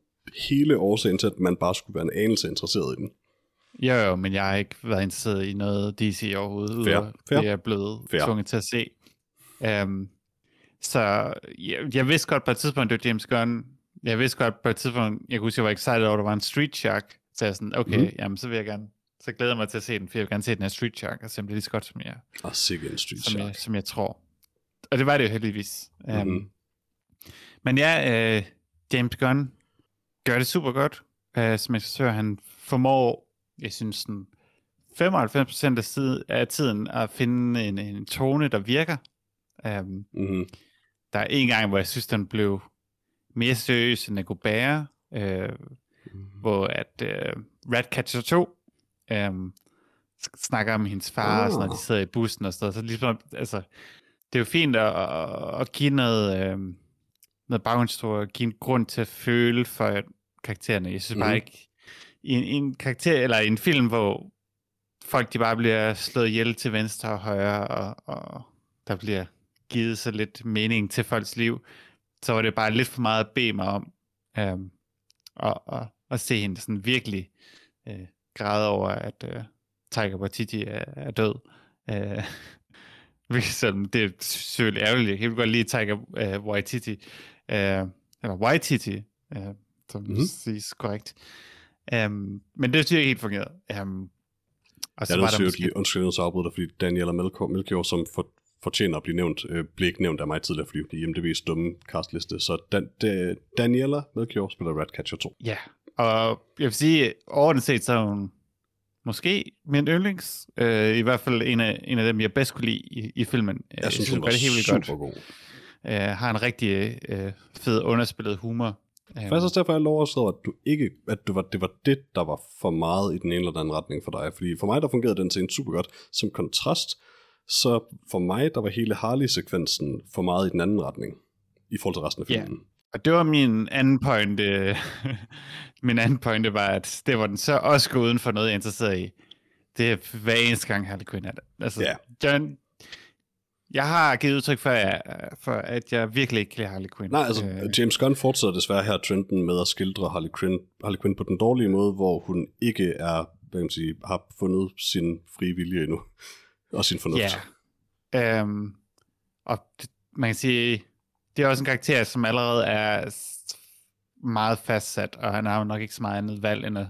hele årsagen til, at man bare skulle være en anelse interesseret i den. Jo, jo, men jeg har ikke været interesseret i noget DC overhovedet. Fair, fair. Det er jeg blevet fair. tvunget til at se. Um, så jeg, jeg vidste godt på et tidspunkt, det var James Gunn. Jeg vidste godt på et tidspunkt, jeg kunne huske, jeg var excited over, at der var en Street Shark. Så jeg sådan, okay, mm. jamen så vil jeg gerne, så glæder jeg mig til at se den, for jeg vil gerne se den her Street Shark, og simpelthen lige så godt, som jeg, og sikke en Street som Shark. Jeg, som jeg tror. Og det var det jo heldigvis. Mm-hmm. Um, men ja, uh, James Gunn gør det super godt. Uh, som jeg han formår, jeg synes sådan, 95% af, tid, af tiden at finde en, en tone, der virker. Um, mm-hmm. Der er en gang, hvor jeg synes, den blev mere seriøs, end den kunne bære. Øh, mm. Hvor at øh, Ratcatcher 2 øh, snakker om hendes far, og sådan, når de sidder i bussen og sådan noget. Så ligesom, altså, det er jo fint at, at, at give noget, øh, noget baggrundshistorie, give en grund til at føle for karaktererne. Jeg synes mm. bare ikke, i en, en karakter, eller i en film, hvor folk de bare bliver slået ihjel til venstre og højre, og, og der bliver givet så lidt mening til folks liv, så var det bare lidt for meget at bede mig om øhm, at, at, at se hende sådan virkelig øh, græde over, at øh, Tiger Waititi er, er død. Øh, sådan, det er selvfølgelig ærgerligt. Jeg vil godt lide Tiger øh, Waititi. Øh, eller Waititi, øh, som mm-hmm. siges korrekt. Um, men det synes jeg helt fungeret. Um, og så jeg var der måske... Undskyld, jeg afbryder fordi Daniela Melchior, som for fortjener at blive nævnt, øh, blev ikke nævnt af mig tidligere, fordi det er IMDb's dumme castliste. Så Dan, da, Daniela Melchior spiller Ratcatcher 2. Ja, og jeg vil sige, overordnet set, så er hun måske min yndlings. Øh, I hvert fald en af, en af dem, jeg bedst kunne lide i, i filmen. Jeg, jeg synes, hun var det helt super godt. god. Øh, har en rigtig øh, fed underspillet humor. Faktisk også derfor, jeg lov at at, du ikke, at det var, det var det, der var for meget i den ene eller anden retning for dig. Fordi for mig, der fungerede den scene super godt. Som kontrast så for mig, der var hele Harley-sekvensen for meget i den anden retning, i forhold til resten af filmen. Yeah. Og det var min anden pointe. min anden pointe var, at det var den så også gået uden for noget, jeg er interesseret i. Det er hver eneste gang Harley Quinn er det. Altså, yeah. John, jeg har givet udtryk for, for, at jeg virkelig ikke kan lide Harley Quinn. Nej, altså øh, James Gunn fortsætter desværre her trenden med at skildre Harley Quinn, Harley Quinn på den dårlige måde, hvor hun ikke er, hvad kan man sige, har fundet sin frie vilje endnu og sin fornuft. Ja. Um, og det, man kan sige, det er også en karakter, som allerede er meget fastsat, og han har jo nok ikke så meget andet valg end at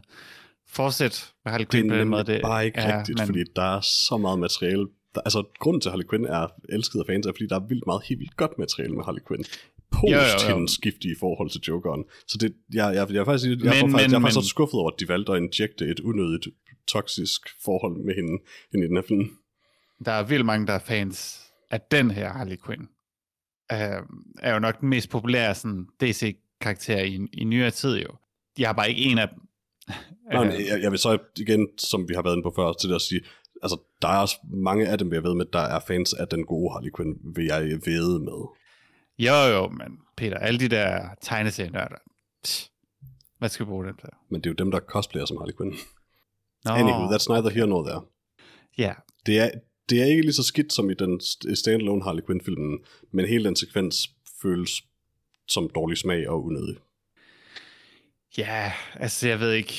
fortsætte med Harley Quinn på den måde. Det er bare ikke er, rigtigt, men... fordi der er så meget materiale. Der, altså, grunden til, at Harley Quinn er elsket af fans, er, fordi der er vildt meget, helt vildt godt materiale med Harley Quinn. Post jo, jo, jo. hendes forhold til Jokeren. Så det, jeg, jeg, jeg, er faktisk, jeg, men, jeg, faktisk, jeg er faktisk så skuffet over, at de valgte at injekte et unødigt toksisk forhold med hende, hende i den her film der er vildt mange, der er fans af den her Harley Quinn. Uh, er jo nok den mest populære sådan, DC-karakter i, i nyere tid jo. Jeg har bare ikke en af dem. Nej, uh, jeg, jeg vil så igen, som vi har været inde på før, til at sige, altså der er også mange af dem, jeg ved med, der er fans af den gode Harley Quinn, vil jeg ved med. Jo, jo, men Peter, alle de der tegneserienørder, hvad skal vi bruge dem til? Men det er jo dem, der cosplayer som Harley Quinn. No. Anywho, that's neither here nor there. Ja. Yeah. Det er, det er ikke lige så skidt som i den standalone Harley Quinn-filmen, men hele den sekvens føles som dårlig smag og unødig. Ja, altså jeg ved ikke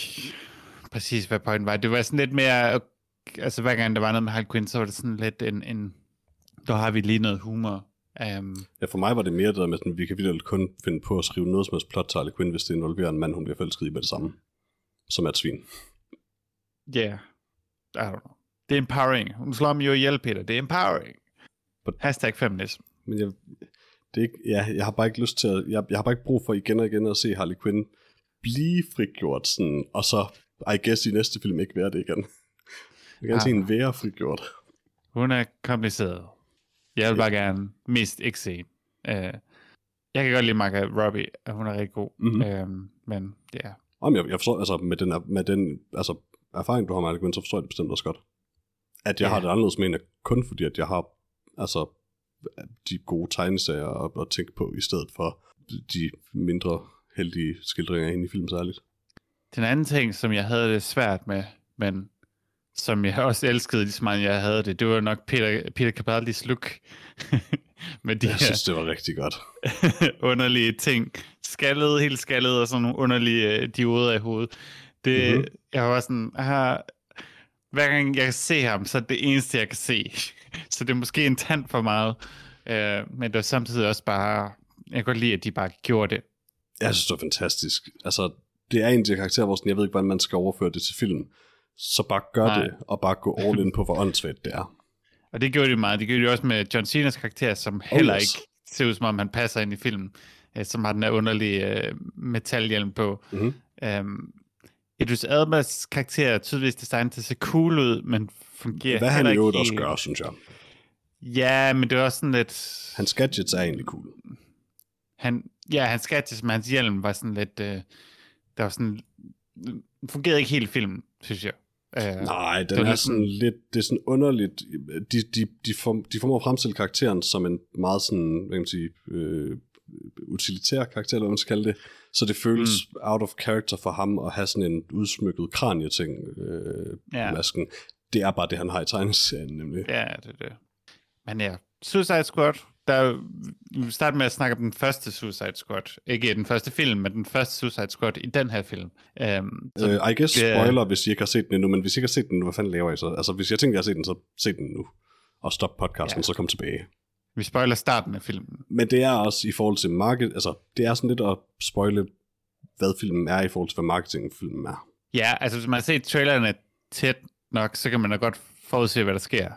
præcis, hvad pointen var. Det var sådan lidt mere, altså hver gang der var noget med Harley Quinn, så var det sådan lidt en, en der har vi lige noget humor. Um, ja, for mig var det mere det der med, at vi kan virkelig kun finde på at skrive noget som helst plot til Harley Quinn, hvis det involverer en mand, hun bliver forelsket i med det samme, som er et svin. Ja, yeah. I don't know. Det er empowering. Hun slår mig jo ihjel, Peter. Det er empowering. But, Hashtag feminism. Men jeg, det er ikke, ja, jeg har bare ikke lyst til at, jeg, jeg har bare ikke brug for igen og igen at se Harley Quinn blive frigjort, sådan, og så, I guess, i næste film ikke være det igen. Jeg kan ja. se en være frigjort. Hun er kompliceret. Jeg vil bare gerne mest ikke se. Uh, jeg kan godt lide Margaret Robbie, og hun er rigtig god. Mhm. Uh, men ja, Jamen, jeg, jeg forstår, altså med den, med den altså, erfaring, du har med Harley Quinn, så forstår jeg det bestemt også godt. At jeg Ja. har det anderledes med hende, kun fordi, at jeg har altså, de gode tegneserier at, at tænke på, i stedet for de mindre heldige skildringer inde i filmen særligt. Den anden ting, som jeg havde det svært med, men som jeg også elskede, lige så meget jeg havde det, det var nok Peter, Peter Capaldis look. med de Jeg her synes, det var rigtig godt. underlige ting. Skaldet, helt skaldet, og sådan nogle underlige øh, dioder i hovedet. Det, Mhm. mm-hmm. Jeg var sådan, ah, hver gang jeg kan se ham, så er det eneste, jeg kan se. så det er måske en tand for meget. Uh, men det var samtidig også bare, jeg kan godt lide, at de bare gjorde det. Jeg synes, det var fantastisk. Altså, det er en af de karakterer, hvor sådan, jeg ved ikke, hvordan man skal overføre det til film. Så bare gør Nej. det, og bare gå all in på, hvor åndssvagt det er. Og det gjorde de meget. Det gjorde de også med John Cena's karakter, som heller yes. ikke ser ud, som om han passer ind i filmen. Øh, som har den her underlige øh, metalhjelm på. Mhm. Um, Idris Elbas karakter er tydeligvis designet til at se cool ud, men fungerer Hvad han jo ikke også gør, synes jeg. Ja, men det er også sådan lidt... Hans gadgets er egentlig cool. Han, ja, hans gadgets med hans hjelm var sådan lidt... Øh, der var sådan... fungerede ikke helt i filmen, synes jeg. Uh, Nej, den er sådan lidt, det er sådan underligt, de, de, de, form, de formår at fremstille karakteren som en meget sådan, hvad kan man sige, øh, utilitær karakter, eller hvad man skal kalde det, så det føles mm. out of character for ham at have sådan en udsmykket kranieting, øh, Ja. masken. Det er bare det, han har i tegneserien, nemlig. Ja, det er det. Men ja, Suicide Squad, der, vi vil starte med at snakke om den første Suicide Squad. Ikke den første film, men den første Suicide Squad i den her film. Um, Så, øh, I guess det er- spoiler, hvis I ikke har set den endnu, men hvis I ikke har set den hvad fanden laver I så? Altså, hvis jeg tænker, jeg har set den, så se den nu. Og stop podcasten, ja. så kom tilbage. Vi spoiler starten af filmen. Men det er også i forhold til market, altså det er sådan lidt at spoile, hvad filmen er i forhold til, hvad marketing filmen er. Ja, altså hvis man har set trailerne tæt nok, så kan man da godt forudse, hvad der sker.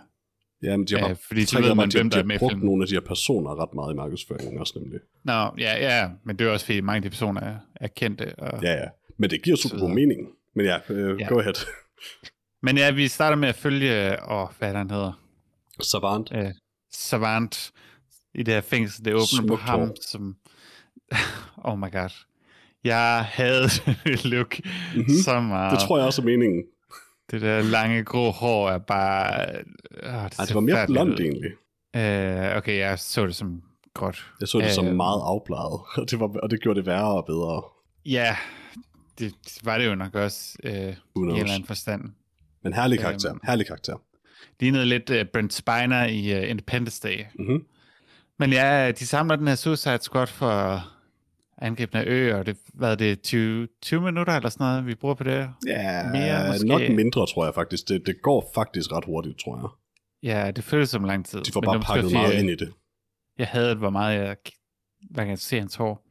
Ja, men de har bare, fordi så ved man, hvem de der er med brugt filmen. nogle af de her personer ret meget i markedsføringen også nemlig. Nå, ja, ja, men det er også fordi mange af de personer er, er kendte. Og... Ja, ja. Men det giver super god mening. Men ja, øh, Ja. go ahead. Men ja, vi starter med at følge, åh, hvad er han hedder? Savant. øh, Savant i det her fængsel. Det åbner på Smukt ham, hår. som... oh my god. Jeg havde look Mhm. mm-hmm. så meget. Det tror jeg også er meningen. Det der lange grå hår er bare... Øh, det, Ej, det var mere blondt egentlig. Øh, okay, jeg så det som gråt. Jeg så det som Øh, meget afbladet, og det, var, og det gjorde det værre og bedre. Ja, det var det jo nok også øh, i en eller anden forstand. Men herlig karakter, Øhm. herlig karakter. Lignede lidt uh, Brent Spiner i uh, Independence Day. Mm-hmm. Men ja, de samler den her Suicide Squad for angrebne af ø, og det, hvad er det, 20, 20 minutter eller sådan noget, vi bruger på det? Ja, Mere måske. nok mindre, tror jeg faktisk. Det, det går faktisk ret hurtigt, tror jeg. Ja, det føles som lang tid. De får bare pakket fordi, meget øh, ind i det. Jeg havde, hvor meget jeg, hvad kan jeg se hans hår.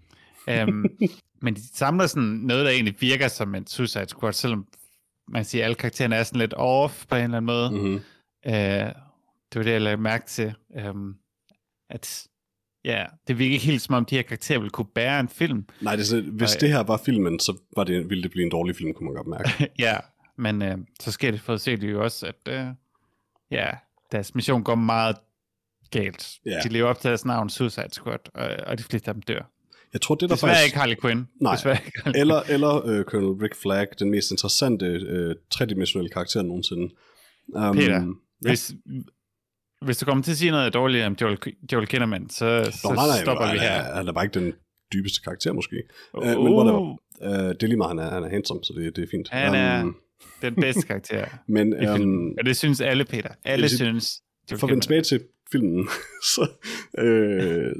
Um, men de samler sådan noget, der egentlig virker som en Suicide Squad, selvom man siger, at alle karaktererne er sådan lidt off på en eller anden måde. Mm. Mm-hmm. Uh, det var det, jeg lagde mærke til. Um, at ja, det virker ikke helt som om, de her karakterer ville kunne bære en film. Nej, det sådan, hvis Nej. det her var filmen, så var det, ville det blive en dårlig film, kunne man godt mærke. ja, men uh, så sker det for at se det jo også, at uh, ja, deres mission går meget galt. Ja. De lever op til deres navn Suicide Squad, og, og de fleste af dem dør. Jeg tror, det der Desværre faktisk... ikke Harley Quinn. Nej. Desværre ikke Harley Eller, eller øh, Colonel Rick Flag, den mest interessante øh, tredimensionelle karakter nogensinde. Um, Peter. Hvis, hvis du kommer til at sige noget dårligt om Joel, Joel Kinnaman, så, så nej, nej, stopper han, vi her. er, han er bare ikke den dybeste karakter, måske. Uh, Uh, men whatever. Uh, det er lige meget, han er, han er handsome, så det, det er fint. Han er Um, den bedste karakter men i filmen. um, Og det synes alle, Peter. Alle sige- synes Joel for at vende tilbage til filmen, så øh,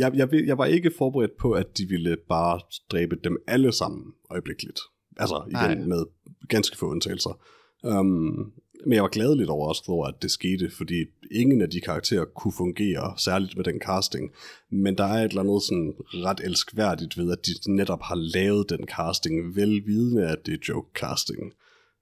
jeg, jeg, jeg var ikke forberedt på, at de ville bare dræbe dem alle sammen øjeblikkeligt. Altså igen Nej. med ganske få undtagelser. Um, men jeg var gladeligt overrasket over, at det skete, fordi ingen af de karakterer kunne fungere, særligt med den casting. Men der er et eller andet sådan ret elskværdigt ved, at de netop har lavet den casting, velvidende at det er joke casting.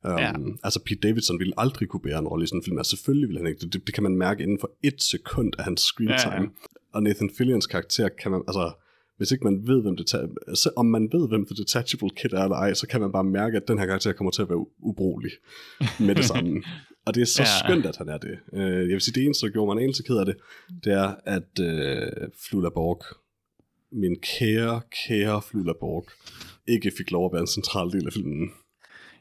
Um, Ja. Altså Pete Davidson ville aldrig kunne bære en rolle i sådan en film. Altså selvfølgelig ville han ikke. Det, det, kan man mærke inden for et sekund af hans screen Ja, ja. time. Og Nathan Fillions karakter kan man, altså hvis ikke man ved, hvem det så om man ved, hvem The Detachable Kid er eller ej, så kan man bare mærke, at den her karakter kommer til at være ubrugelig med det samme. Og det er så ja. skønt, at han er det. Øh, jeg vil sige, det eneste, der gjorde mig en eneste ked af det, det er, at øh, Flula Borg, min kære, kære Flula Borg, ikke fik lov at være en central del af filmen.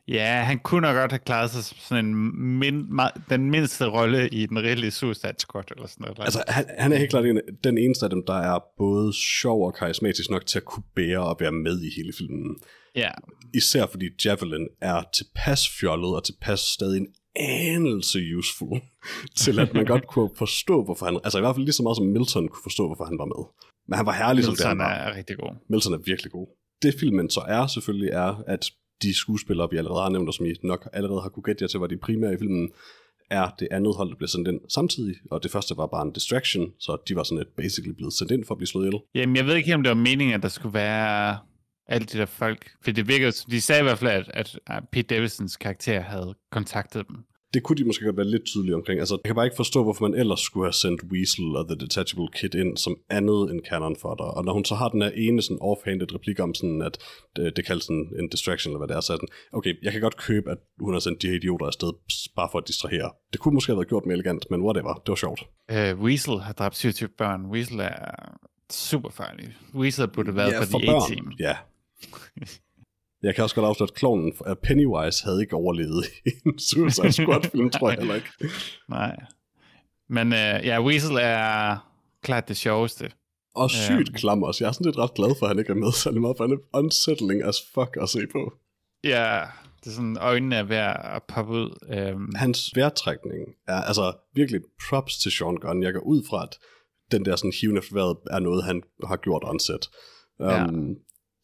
Ja, han kunne nok godt have klaret sig som sådan en min, den mindste rolle i den reelle Suicide Squad, eller sådan noget. Altså, han, han er helt klart en, den eneste af dem, der er både sjov og karismatisk nok til at kunne bære og være med i hele filmen. Ja. Især fordi Javelin er tilpas fjollet og tilpas stadig en anelse useful, til at man godt kunne forstå, hvorfor han... Altså i hvert fald lige så meget som Milton kunne forstå, hvorfor han var med. Men han var herlig Milton som det, han er rigtig god. Milton er virkelig god. Det filmen så er selvfølgelig er, at de skuespillere, vi allerede har nævnt, og som I nok allerede har kunne gætte jer til, var de primære i filmen, er det andet hold, der blev sendt ind samtidig, og det første var bare en distraction, så de var sådan et basically blevet sendt ind for at blive slået ihjel. Jamen, jeg ved ikke, om det var meningen, at der skulle være alle de der folk, for det virkede, de sagde i hvert fald, at, at Pete Davidsons karakter havde kontaktet dem det kunne de måske godt være lidt tydelige omkring. Altså, jeg kan bare ikke forstå, hvorfor man ellers skulle have sendt Weasel og The Detachable Kid ind som andet end canon for dig. Og når hun så har den her ene sådan offhanded replik om sådan, at det, det kaldes sådan en distraction, eller hvad det er, så er den, okay, jeg kan godt købe, at hun har sendt de her idioter afsted bare for at distrahere. Det kunne måske have været gjort mere elegant, men whatever, det var sjovt. Uh, Weasel har dræbt 27 børn. Weasel er super farlig. Weasel burde have været ja, for, for The A-team. Ja. Jeg kan også godt afsløre, at klonen af Pennywise havde ikke overlevet i en Suicide Squad-film, tror jeg heller ikke. Nej. Men uh, ja, Weasel er klart det sjoveste. Og sygt um, klam også. Jeg er sådan lidt ret glad for, at han ikke er med særlig meget, for han er unsettling as fuck at se på. Ja, det er sådan, øjnene er ved at poppe ud. Um, Hans vejrtrækning er altså virkelig props til Sean Gunn. Jeg går ud fra, at den der sådan hiven efter vejret er noget, han har gjort onset. Um, ja.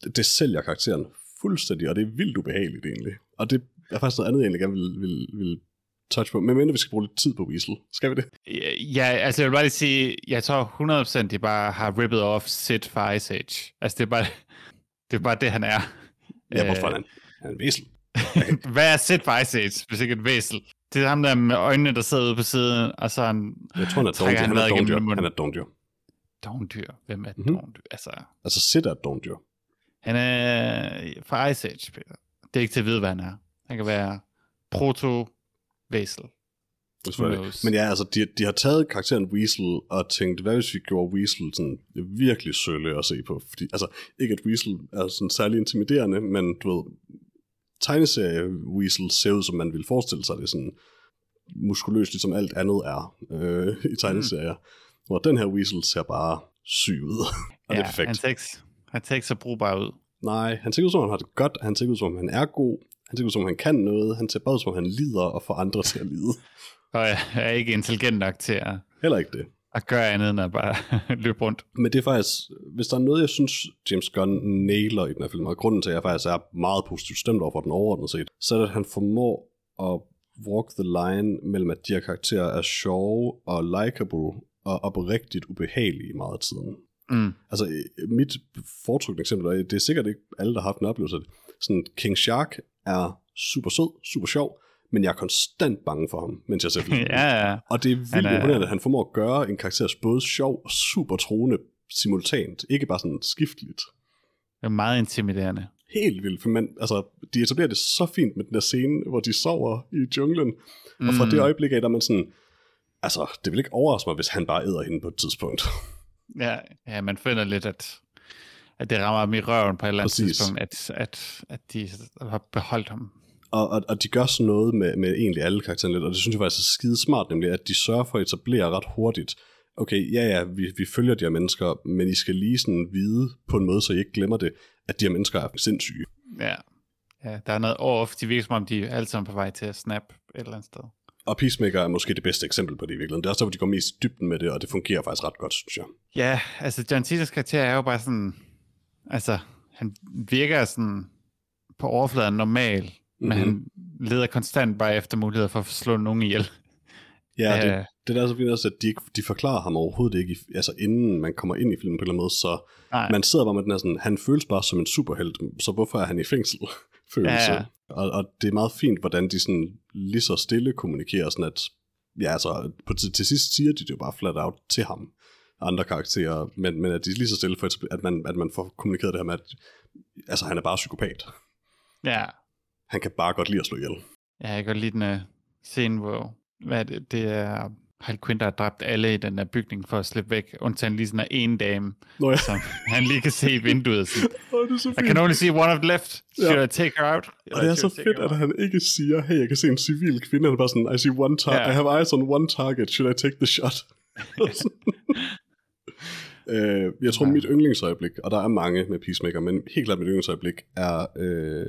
det, det sælger karakteren fuldstændig, og det er vildt ubehageligt egentlig. Og det er faktisk noget andet, jeg egentlig gerne vil, vil, vil touch på, men mindre vi skal bruge lidt tid på Weasel. Skal vi det? Ja, altså jeg vil bare lige sige, jeg tror 100% de bare har rippet off Sid fra Ice Age. Altså det er bare det, er bare det han er. Ja, hvorfor han? Han er en Weasel. Hvad er Sid fra Ice Age, hvis ikke et væsel? Det er ham der med øjnene, der sidder ude på siden, og så han... Jeg tror, han er dondyr. Han, han, er dondyr. Han er dondyr. Dondyr? Hvem er mm-hmm. dondyr? Altså... altså Sid er et dondyr. Han er fra Ice Age, Peter. Det er ikke til at vide, hvad han er. Han kan være proto-Væsel. Men ja, altså, de, de har taget karakteren Weasel og tænkt, hvad hvis vi gjorde Weasel sådan virkelig sølle at se på? Fordi, altså, ikke at Weasel er sådan særlig intimiderende, men du ved, tegneserie Weasel ser ud, som man ville forestille sig det sådan muskuløst, ligesom alt andet er øh, i tegneserier. Mm. Hvor den her Weasel ser bare syg ud. og ja, det er perfekt. Han han ser ikke så brugbar ud. Nej, han ser ud som, han har det godt. Han ser ud som, han er god. Han ser ud som, han kan noget. Han ser bare ud som, han lider og får andre til at lide. Og jeg er ikke intelligent nok til at... Heller ikke det. At gøre andet end at bare løbe rundt. Men det er faktisk... Hvis der er noget, jeg synes, James Gunn nailer i den her film, og grunden til, at jeg faktisk er meget positivt stemt over for den overordnet set, så er det, at han formår at walk the line mellem, at de her karakterer er sjove og likable og oprigtigt ubehagelige meget af tiden. Mm. Altså, mit foretrukne eksempel, og det er sikkert ikke alle, der har haft en oplevelse af det, sådan, King Shark er super sød, super sjov, men jeg er konstant bange for ham, mens jeg ser filmen. ja, ja. Og det er vildt imponerende, at han formår at gøre en karakter både sjov og super troende simultant, ikke bare sådan skifteligt. Det er meget intimiderende. Helt vildt, for man, altså, de etablerer det så fint med den der scene, hvor de sover i junglen, mm. og fra det øjeblik af, der er man sådan, altså, det vil ikke overraske mig, hvis han bare æder hende på et tidspunkt. Ja, ja man finder lidt, at, at det rammer dem i røven på et eller andet Præcis. tidspunkt, at, at, at de har beholdt ham. Og, og, og de gør sådan noget med, med egentlig alle karaktererne lidt, og det synes jeg faktisk er skide smart, nemlig at de sørger for at etablere ret hurtigt, okay, ja ja, vi, vi følger de her mennesker, men I skal lige sådan vide på en måde, så I ikke glemmer det, at de her mennesker er sindssyge. Ja, ja der er noget off, de virker som om, de er alle sammen på vej til at snap et eller andet sted. Og Peacemaker er måske det bedste eksempel på det i virkeligheden. Det er også der, hvor de går mest dybden med det, og det fungerer faktisk ret godt, synes jeg. Ja, altså John Cena's karakter er jo bare sådan, altså han virker sådan på overfladen normal, mm-hmm. men han mhm. leder konstant bare efter muligheder for at slå nogen ihjel. Ja, det, uh, det er der så fint også, at de, de forklarer ham overhovedet ikke, altså inden man kommer ind i filmen på en eller anden måde, så nej. man sidder bare med den her sådan, han føles bare som en superhelt, så hvorfor er han i fængsel? Følelse. Ja. Og, og det er meget fint, hvordan de sådan lige så stille kommunikerer, sådan at, ja altså, på, til, til sidst siger de det jo bare flat out til ham, andre karakterer, men, men at de lige så stille for, at man, at man får kommunikeret det her med, at altså, han er bare psykopat. Ja. Han kan bare godt lide at slå ihjel. Ja, jeg kan godt lide den, uh, scene, hvor hvad det, det er Harley Quinn, der har dræbt alle i den der bygning for at slippe væk, undtagen lige sådan en en dame, Nå ja. som han lige kan se i vinduet. Sådan, det er så I can only see one of the left. Should Ja. I take her out? Og det er så fedt, at han ikke siger, hey, jeg kan se en civil kvinde. Han er bare sådan, I see one tar- Ja. I have eyes on one target. Should I take the shot? øh, jeg tror, Ja. mit yndlingsøjeblik, og der er mange med Peacemaker, men helt klart mit yndlingsøjeblik, er, øh,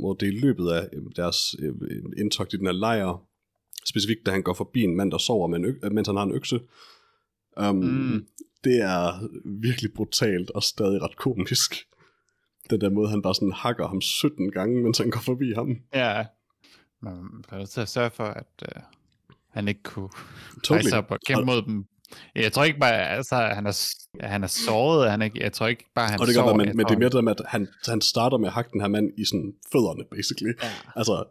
hvor det er i løbet af øh, deres øh, indtogt i den her lejr, specifikt da han går forbi en mand, der sover, med en ø- mens han har en økse. Um, Mm. Det er virkelig brutalt og stadig ret komisk. Den der måde, han bare sådan hakker ham 17 gange, mens han går forbi ham. Ja. Man er nødt til at sørge for, at uh, han ikke kunne Totally. rejse op og kæmpe mod dem. Jeg tror ikke bare, altså, han er, han er såret. Han er, ikke- jeg tror ikke bare, han Og det kan være, men, men det er mere det med, at han, han starter med at hakke den her mand i sådan fødderne, basically. Ja. Altså,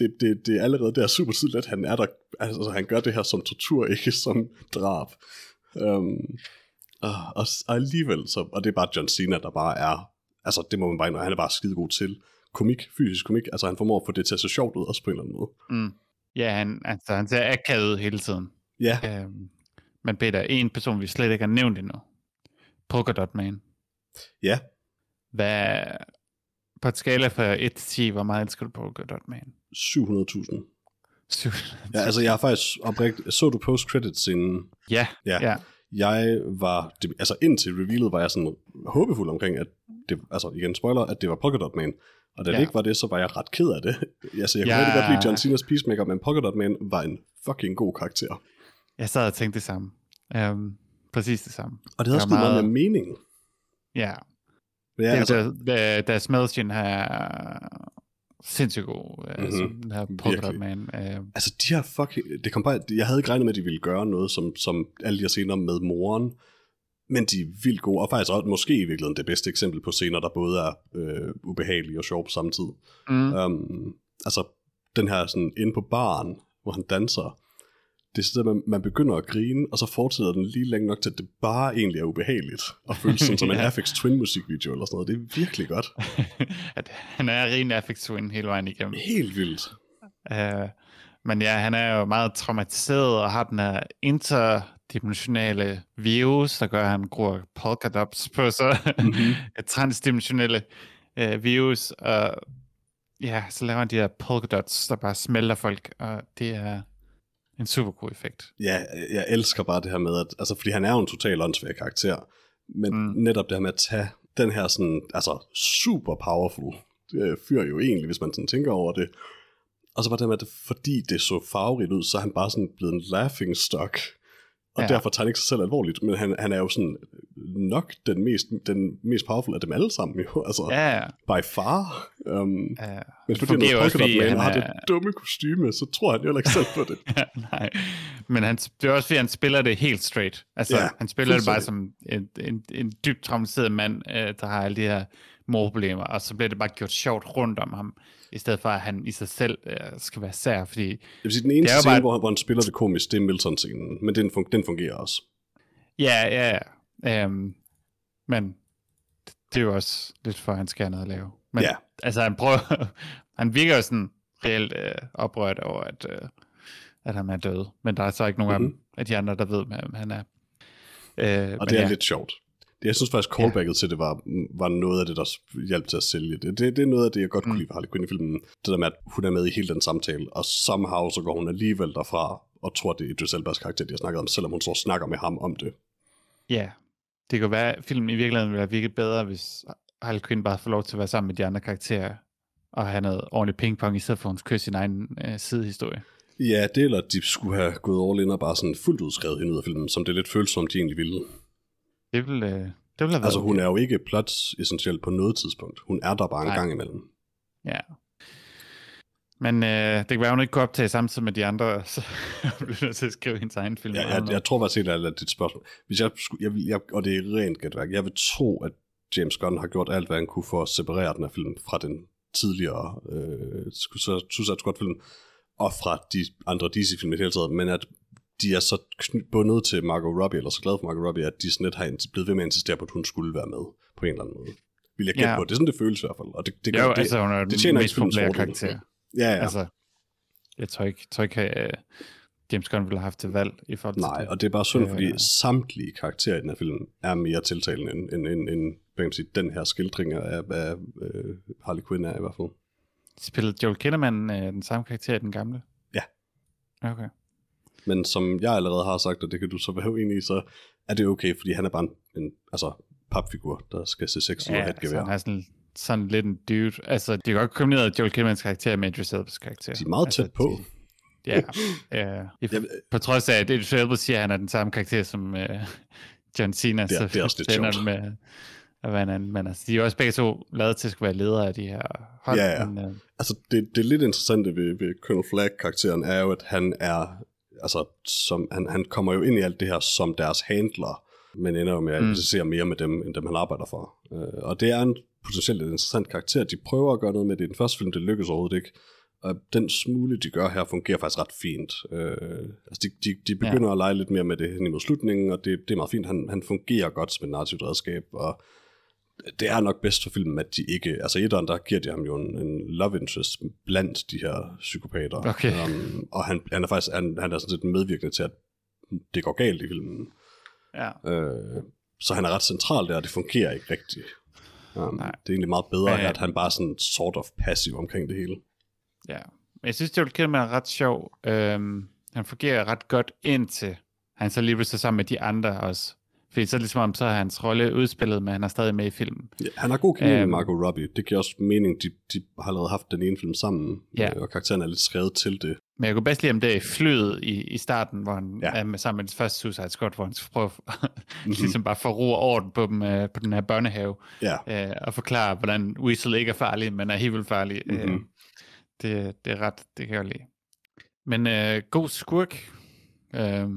det, det, det er allerede der super tydeligt, at han er der, altså han gør det her som tortur, ikke som drab. Um, og, og, og alligevel, så, og det er bare John Cena, der bare er, altså det må man bare indrømme, han er bare skide god til komik, fysisk komik, altså han formår at få det til at se sjovt ud, også på en eller anden måde. Mm. Ja, han, altså, han ser akavet ud hele tiden. Ja, Øhm, men Peter, en person, vi slet ikke har nævnt endnu. Polka Dot Man. ja, Hvad, på et skala fra 1 til 10, hvor meget elsker du Polka Dot Man? 700.000. Syv. Ja, altså jeg har faktisk oprigtigt, så du post-credits-scenen? ja, Ja. ja. Jeg var, det, altså indtil revealet var jeg sådan håbefuld omkring, at det, altså igen spoiler, at det var Polka Dot Man. Og da ja. Det ikke var det, så var jeg ret ked af det. altså jeg kunne rigtig godt lide John Cena's Peacemaker, men Polka Dot Man var en fucking god karakter. Jeg sad og tænkte det samme. Um, præcis det samme. Og det havde var meget mere mening. Ja, Men ja, det, altså, altså, der, der Smeltjen her sindssygt god, mm-hmm. altså, Mhm. den her Polka. Man. Uh, altså de her fucking, det kom bare, jeg havde ikke regnet med, at de ville gøre noget, som, som alle de her scener med moren, men de er vildt gode, og faktisk også måske i virkeligheden det bedste eksempel på scener, der både er øh, ubehagelige og sjove på samme tid. mm, Um, altså, den her sådan inde på baren, hvor han danser, det er sådan, at man, man begynder at grine, og så fortsætter den lige længe nok til, at det bare egentlig er ubehageligt, og føles sådan som en Ja. Afex Twin musikvideo eller sådan noget. Det er virkelig godt. at han er ren affect twin hele vejen igennem. Helt vildt. Uh, men ja, han er jo meget traumatiseret og har den her interdimensionale virus, der gør, at han gror polka dots på sig. Mhm. Et transdimensionelle uh, virus. Og ja, så laver han de her polka dots, der bare smelter folk, og det er en super god effekt. Ja, jeg elsker bare det her med, at, altså, fordi han er jo en total åndssvær karakter, men mm. Netop det her med at tage den her sådan, altså super powerful øh, fyr jo egentlig, hvis man sådan tænker over det, og så var det med, at fordi det så farverigt ud, så er han bare sådan blevet en laughing stock, og ja. Ja. derfor tager han ikke sig selv alvorligt, men han, han er jo sådan nok den mest, den mest powerful af dem alle sammen jo, altså Ja, ja. by far. Um, Uh, men det fordi han også, Polka fordi Dot han Man har er- det dumme kostyme, så tror han jo ikke selv på det. Ja, nej. Men han, det er også fordi, han spiller det helt straight. Altså, Ja, ja, han spiller det bare som en, en, en dybt traumatiseret mand, øh, der har alle de her morproblemer, og så bliver det bare gjort sjovt rundt om ham, i stedet for, at han i sig selv øh, skal være sær, fordi Jeg vil sige, den eneste Det scene, bare- hvor, han, hvor han spiller det komisk, det er Milton-scenen, men den, fun- den fungerer også. ja, ja, ja. Øhm, men det er jo også lidt for, at han skal have noget at lave. Men Ja. altså, han prøver, han virker jo sådan reelt øh, oprørt over, at, øh, at han er død, men der er så ikke nogen Mhm. mm-hmm. af de andre, der ved, hvem han er. Øh, Og men det er ja. lidt sjovt. Det, jeg synes faktisk, callbacket til det var, var noget af det, der hjalp til at sælge det. Det, det er noget af det, jeg godt kunne Mm. lide ved Harley Quinn i filmen. Det der med, at hun er med i hele den samtale, og somehow så går hun alligevel derfra, og tror, det er Idris Elbas karakter, de har snakket om, selvom hun så snakker med ham om det. Ja, det kan være, at filmen i virkeligheden ville have virket bedre, hvis Harley Quinn bare får lov til at være sammen med de andre karakterer, og have noget ordentligt pingpong, i stedet for at hun skal køre sin egen øh, sidehistorie. Ja, det eller de skulle have gået all in og bare sådan fuldt ud skrevet hende ud af filmen, som det lidt føles som, de egentlig ville. Det vil, øh, det vil have Altså, hun okay. er jo ikke plot essentiel på noget tidspunkt. Hun er der bare en Nej. gang imellem. Ja. Men øh, det kan være, hun ikke kunne optage samtidig med de andre, så hun bliver nødt til at skrive hendes egen film. Ja, jeg, jeg tror faktisk ærligt, at dit spørgsmål... Hvis jeg, skulle, jeg, jeg, og det er rent gætværk. Jeg vil tro, at James Gunn har gjort alt, hvad han kunne for at separere den her film fra den tidligere øh, Suicide Squad-film, og fra de andre DC-film i det hele taget, men at de er så bundet til Margot Robbie, eller så glade for Margot Robbie, at de sådan lidt har blevet ved med at insistere på, at hun skulle være med på en eller anden måde. Vil jeg gætte Ja. på. Det er sådan, det føles i hvert fald. Og det, det, jo, det, altså hun er det tjener mest populære karakter. Ja, ja. Altså, jeg tror ikke, tror ikke uh, James Gunn ville have haft til valg i forhold til Nej, det. og det er bare synd, Øh. fordi samtlige karakterer i den her film er mere tiltalende end, end, end, end hvad kan man sige, den her skildring af, af øh, Harley Quinn er i hvert fald. Spillede Joel Kinnaman uh, den samme karakter i den gamle? Ja. Okay. Men som jeg allerede har sagt, og det kan du så være uenig i, så er det okay, fordi han er bare en, en altså, papfigur, der skal se sexet ud og have et altså, han er sådan, sådan lidt en dude. Altså, det er godt kombineret Joel Kinnemans karakter med Idris Elba's karakter. De er meget altså, tæt på. De, ja, ja. I, Jeg- på trods af, at Idris Elba siger, at han er den samme karakter som uh, John Cena, Det er- så det er også lidt med at være en anden. Men altså, de er også begge to lavet til at skulle være ledere af de her hold. Ja, ja. Men, uh, Altså, det, det lidt interessante ved, ved Colonel Flagg-karakteren er jo, at han er, altså, som, han, han kommer jo ind i alt det her som deres handler, men ender jo med at Mm. identificere mere med dem, end dem han arbejder for. Øh, og det er en potentielt interessant karakter. De prøver at gøre noget med det i den første film, det lykkes overhovedet ikke. Og den smule, de gør her, fungerer faktisk ret fint. Øh, altså, de, de, de begynder ja. at lege lidt mere med det hen imod slutningen, og det, det er meget fint. Han, han fungerer godt som et narrativt redskab, og det er nok bedst for filmen, at de ikke... Altså i etteren, der giver de ham jo en, en love interest blandt de her psykopater. Okay. Um, og han, han er faktisk han, han er sådan set medvirkende til, at det går galt i filmen. ja. Øh, så han er ret central der, og det fungerer ikke rigtigt. Um, Nej. det er egentlig meget bedre, Men- at han bare er sådan sort of passiv omkring det hele. Ja, men jeg synes, Joel Kinnaman er ret sjov. Øhm, han fungerer ret godt indtil han så lige pludselig sammen med de andre også. Fordi så er det ligesom om, så er hans rolle udspillet, men han er stadig med i filmen. Ja, han har god kemi med Øhm. Margot Robbie. Det giver også mening, de, de har allerede haft den ene film sammen, Ja. øh, og karakteren er lidt skrevet til det. Men jeg kunne bedst lide der i flyet i, i starten, hvor han Ja. er med, sammen med det første Suicide Squad, hvor han skal prøve ligesom bare og orden på, dem, øh, på den her børnehave, Ja, øh, og forklare, hvordan Weasel ikke er farlig, men er helt vildt farlig. Øh, Mhm. det, det er ret, det kan jeg lide. Men øh, god skurk, øh,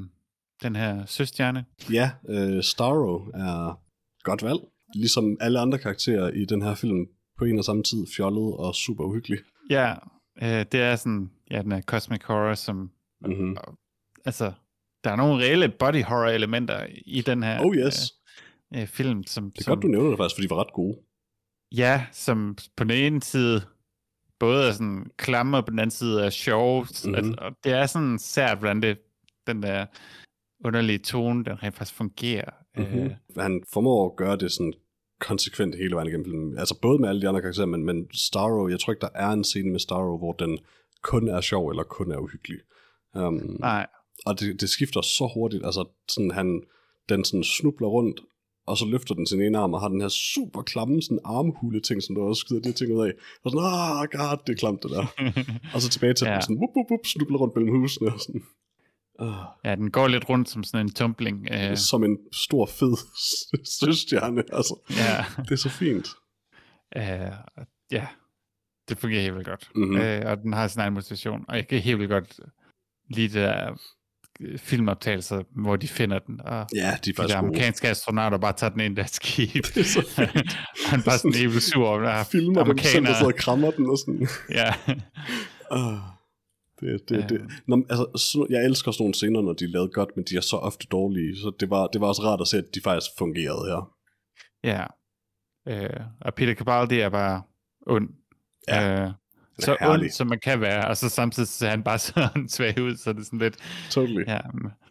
den her søstjerne. ja øh, Starro er godt valg. Ligesom alle andre karakterer i den her film på en og samme tid fjollet og super uhyggelig. Ja, øh, det er sådan, ja, den er cosmic horror, som, Mm-hmm. altså, der er nogle reelle body horror elementer i den her Oh yes. øh, øh, film, som, Det er som godt, du nævner det faktisk, for de var ret gode. ja, som på den ene side både er sådan klamme, og på den anden side er sjove, Mhm. mm-hmm. og det er sådan sært, hvordan det, den der underlige tone, den rent faktisk fungerer. Mm-hmm. Øh, Han formår at gøre det sådan konsekvent hele vejen igennem filmen. Altså både med alle de andre karakterer, men, men Starro, jeg tror ikke, der er en scene med Starro, hvor den kun er sjov eller kun er uhyggelig. Um, nej, og det, det skifter så hurtigt. Altså sådan, han, den sådan snubler rundt, og så løfter den sin ene arm, og har den her super klamme sådan armhule ting, som du også skyder de her ting ud af. Og sådan, ah, god, det er klamt det der. og så tilbage til. Ja. den sådan, wup, wup, wup, snubler rundt mellem husene. Og sådan. Ja, den går lidt rundt som sådan en tumbling. Øh, som en stor, fed søstjerne. Altså, ja, det er så fint. øh, ja, det fungerer helt vildt godt. Mhm. Øh, og den har sin egen motivation, og jeg kan helt vildt godt lide det der filmoptagelser, hvor de finder den, og Ja, de er de faktisk gode. amerikanske astronauter bare tager den ind i deres skib. Det er så fedt. Han bare sådan vildt sur der er Filmer dem selv, der sidder og krammer den og sådan. Ja, Ah, det, det, Ja. det. Nå, men altså, så, jeg elsker sådan nogle scener, når de er lavet godt, men de er så ofte dårlige, så det var, det var også rart at se, at de faktisk fungerede her. ja. Øh, og Peter Capaldi er bare ond. Ja, øh, så herlig. ond, som man kan være, og så samtidig ser han bare sådan svag ud, så det er sådan lidt, Totally. ja,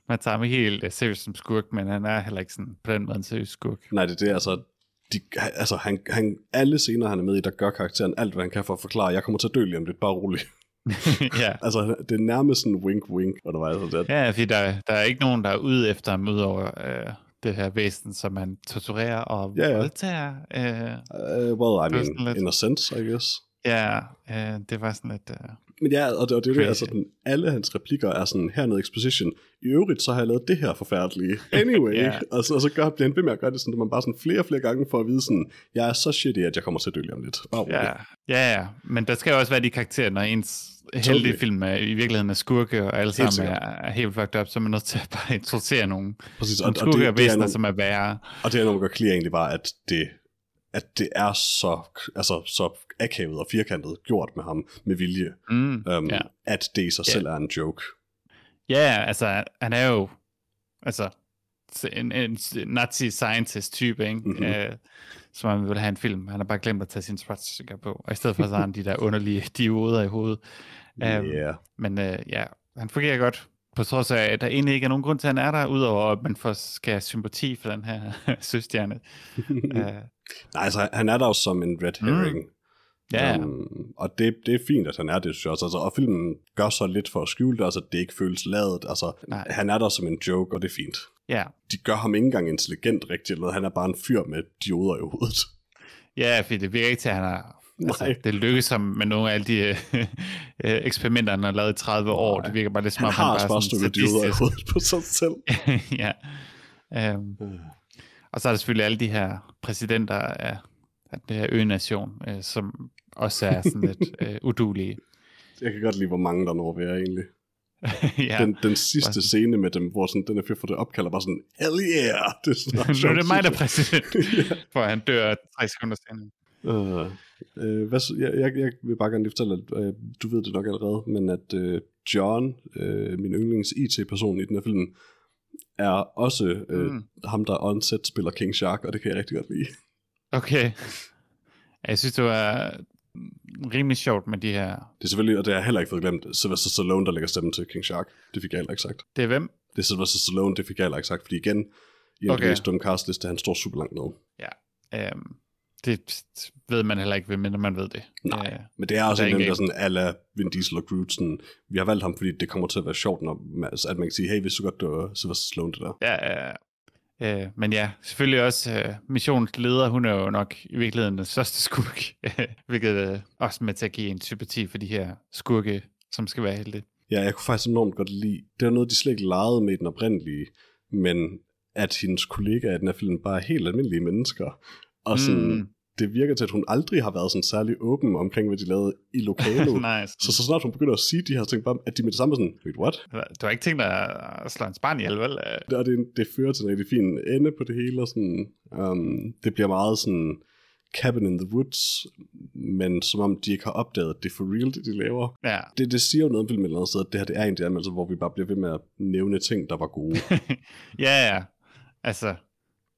man tager ham helt uh, seriøst som skurk, men han er heller ikke sådan på den måde en seriøs skurk. Nej, det er det, altså, de, altså han, han, alle scener, han er med i, der gør karakteren alt, hvad han kan for at forklare, jeg kommer til at dø lige om lidt, bare rolig. ja. altså, det er nærmest sådan wink-wink, undervejs. Altså, det, ja, fordi der, der er ikke nogen, der er ude efter ham, udover øh, det her væsen, som man torturerer og Ja, ja. voldtager. Øh, uh, well, I mean, lidt- in a sense, I guess. ja, øh, det var sådan lidt... Øh, Men ja, og det, og det er det, Crazy. altså, den, alle hans replikker er sådan, hernede exposition. I øvrigt, så har jeg lavet det her forfærdelige. Anyway. Ja. og, så, og så gør, bliver han ved med at gøre det sådan, at man bare sådan flere og flere gange for at vide sådan, jeg er så shitty, at jeg kommer til at dø lige om lidt. Bare rolig. ja, ja, ja, men der skal jo også være de karakterer, når ens heldige film er, i virkeligheden er skurke, og alle sammen sikkert. er, er helt fucked up, så er man nødt til at bare introducere nogle, Præcis, og, nogle og, det, skurke og det er væsener, nogle, som er værre. og det er nogle gør clear egentlig bare, at det, at det er så, altså, så akavet og firkantet gjort med ham med vilje, Mm, um, ja. at det i sig Ja. selv er en joke. Ja, altså, han er jo altså en, en nazi scientist type, ikke? Mhm. Mm-hmm. Øh, som man vil have en film. Han har bare glemt at tage sin swastika på, og i stedet for så har han de der underlige dioder i hovedet. Øhm, Yeah. Men øh, ja, han fungerer godt, på trods af, at der egentlig ikke er nogen grund til, at han er der, udover at man får, skal have sympati for den her søstjerne. uh, Nej, altså, han er der jo som en red herring. Mm. Ja, Um, og det, det er fint, at han er det, synes jeg også. Altså, og filmen gør så lidt for at skjule det, altså, det ikke føles ladet. Altså, Nej. han er der som en joke, og det er fint. ja, De gør ham ikke engang intelligent rigtigt, eller. Han er bare en fyr med dioder i hovedet. ja, fordi det virker ikke til, at han har... Altså, Nej. det lykkes ham med nogle af alle de øh, øh, eksperimenter, han har lavet i 30 år. Nej. Det virker bare lidt som Han om, han også bare bare sådan i hovedet på sig selv. ja. Um, og så er der selvfølgelig alle de her præsidenter af, af det her ø-nation, øh, som også er sådan lidt øh, udulige. Jeg kan godt lide, hvor mange der når være egentlig. ja. Ja. Den, den sidste scene med dem, hvor sådan, den er fyr for det opkalder bare sådan, hell yeah! Det er sådan, nu er det mig, der er præsident, jeg. for han dør tre sekunder senere. Øh, hvad, jeg, jeg, jeg vil bare gerne lige fortælle, at øh, du ved det nok allerede, men at øh, John, øh, min yndlings IT-person i den her film, er også Mm. mm. ham, der on-set spiller King Shark, og det kan jeg rigtig godt lide. Okay. Jeg synes, det var rimelig sjovt med de her... Det er selvfølgelig, og det har jeg heller ikke fået glemt, Sylvester Stallone, der lægger stemmen til King Shark. Det fik jeg heller ikke sagt. Det er hvem? Det er Sylvester Stallone, det fik jeg heller ikke sagt, fordi igen, i en Okay. dumme castliste, han står super langt ned. Øhm, det ved man heller ikke, hvem man ved det. Nej. Øh, Men det er også en der sådan, ala Vin Diesel og Groot, sådan, vi har valgt ham, fordi det kommer til at være sjovt, når, at man kan sige, hey, hvis du godt, var Sylvester Stallone, det der. Ja, øh, øh, men ja, selvfølgelig også øh, missionsleder, hun er jo nok i virkeligheden den største skurk, hvilket øh, også med til at give en sympati for de her skurke, som skal være helte. Ja, jeg kunne faktisk enormt godt lide, det var noget, de slet ikke legede med den oprindelige, men at hendes kollegaer i den her film bare er helt almindelige mennesker. Og sådan, Mm. Det virker til, at hun aldrig har været sådan særlig åben omkring, hvad de lavede i lokalet. nice. så, så snart hun begynder at sige de her ting, bare, at de med det samme sådan, wait, what? Du har ikke tænkt dig at slå en barn ihjel, vel? Og det, det fører til en rigtig fin ende på det hele, og sådan, um, det bliver meget sådan cabin in the woods, men som om de ikke har opdaget, at det er for real, det de laver. Ja, Det, det siger jo noget om filmen eller andet sted, at det her det er en anmeldelse, hvor vi bare bliver ved med at nævne ting, der var gode. ja, ja. Altså,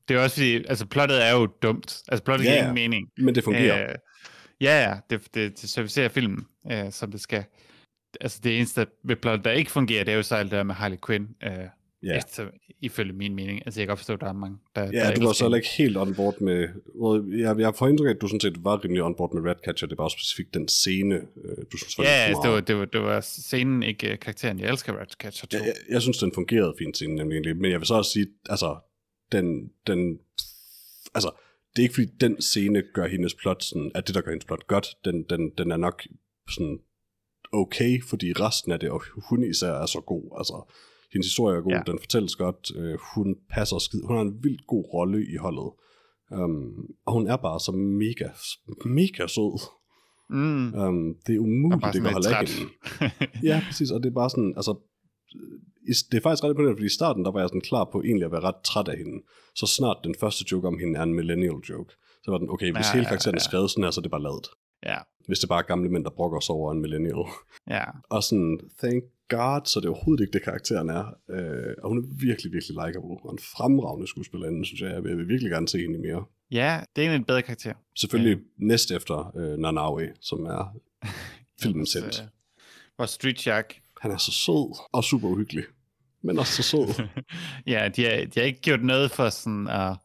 det er også fordi, altså plottet er jo dumt. Altså plottet Ja, giver ingen mening. Men det fungerer. Øh, ja, ja, det, det, det servicerer filmen, øh, som det skal. Altså det eneste ved plottet, der ikke fungerer, det er jo så alt det der med Harley Quinn. Øh, Ja, efter, ifølge min mening. Altså jeg kan godt forstå, at der er mange, der, der ja du var så ikke helt on board med... Jeg, jeg får indtryk at du sådan set var rimelig on board med Ratcatcher. Det var også specifikt den scene, øh, du synes var Ja, altså, det, var, det, var, det var scenen, ikke øh, karakteren. Jeg elsker Ratcatcher 2. Jeg, jeg, jeg synes, den fungerede fint scenen, nemlig. Men jeg vil så også sige, altså, den, den, altså, det er ikke fordi, den scene gør hendes plot sådan, at det, der gør hendes plot godt, den, den, den er nok sådan okay, fordi resten af det, og hun især er så god, altså, hendes historie er god, Ja. den fortælles godt, øh, hun passer skid, hun har en vildt god rolle i holdet, um, og hun er bare så mega, mega sød. Mm. Um, det er umuligt, det kan holde af. Ja, præcis, og det er bare sådan, altså, det er faktisk ret imponerende, fordi i starten, der var jeg sådan klar på egentlig at være ret træt af hende. Så snart den første joke om hende er en millennial joke, så var den, okay, hvis Ja, hele ja, karakteren er ja. skrevet sådan her, så er det bare lavet. ja, Hvis det bare er gamle mænd, der brokker sig over en millennial. ja. Og sådan, thank god, så det er overhovedet ikke det, karakteren er. Øh, og hun er virkelig, virkelig likeable. Og en fremragende skuespillerinde, synes jeg. Jeg vil, virkelig gerne se hende mere. Ja, det er egentlig en bedre karakter. Selvfølgelig ja. næst efter øh, Nanaue, som er helt. øh, Vores Street Shark. Han er så sød og super uhyggelig. Men også så sød. ja, de har, de har ikke gjort noget for sådan at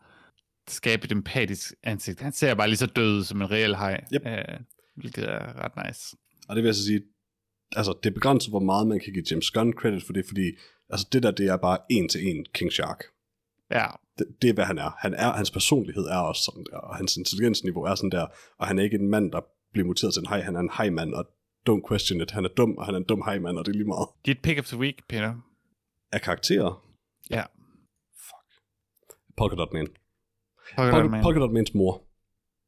skabe et empatisk ansigt. Han ser bare lige så død som en reel hej, Yep. øh, hvilket er ret nice. Og det vil jeg så sige, altså det er begrænset, hvor meget man kan give James Gunn credit for det, fordi altså det der, det er bare en til en King Shark. Ja, Det, det er, hvad han er. han er. Hans personlighed er også sådan der, og hans intelligensniveau er sådan der, og han er ikke en mand, der bliver muteret til en hej, han er en hejmand, og don't question it, han er dum, og han er en dum hejmand, og det er lige meget. dit pick of the week, Peter. Af karakterer? Ja. Fuck. Polka Dot Man. Polka Polka, Man. Polka Dot Mans mor.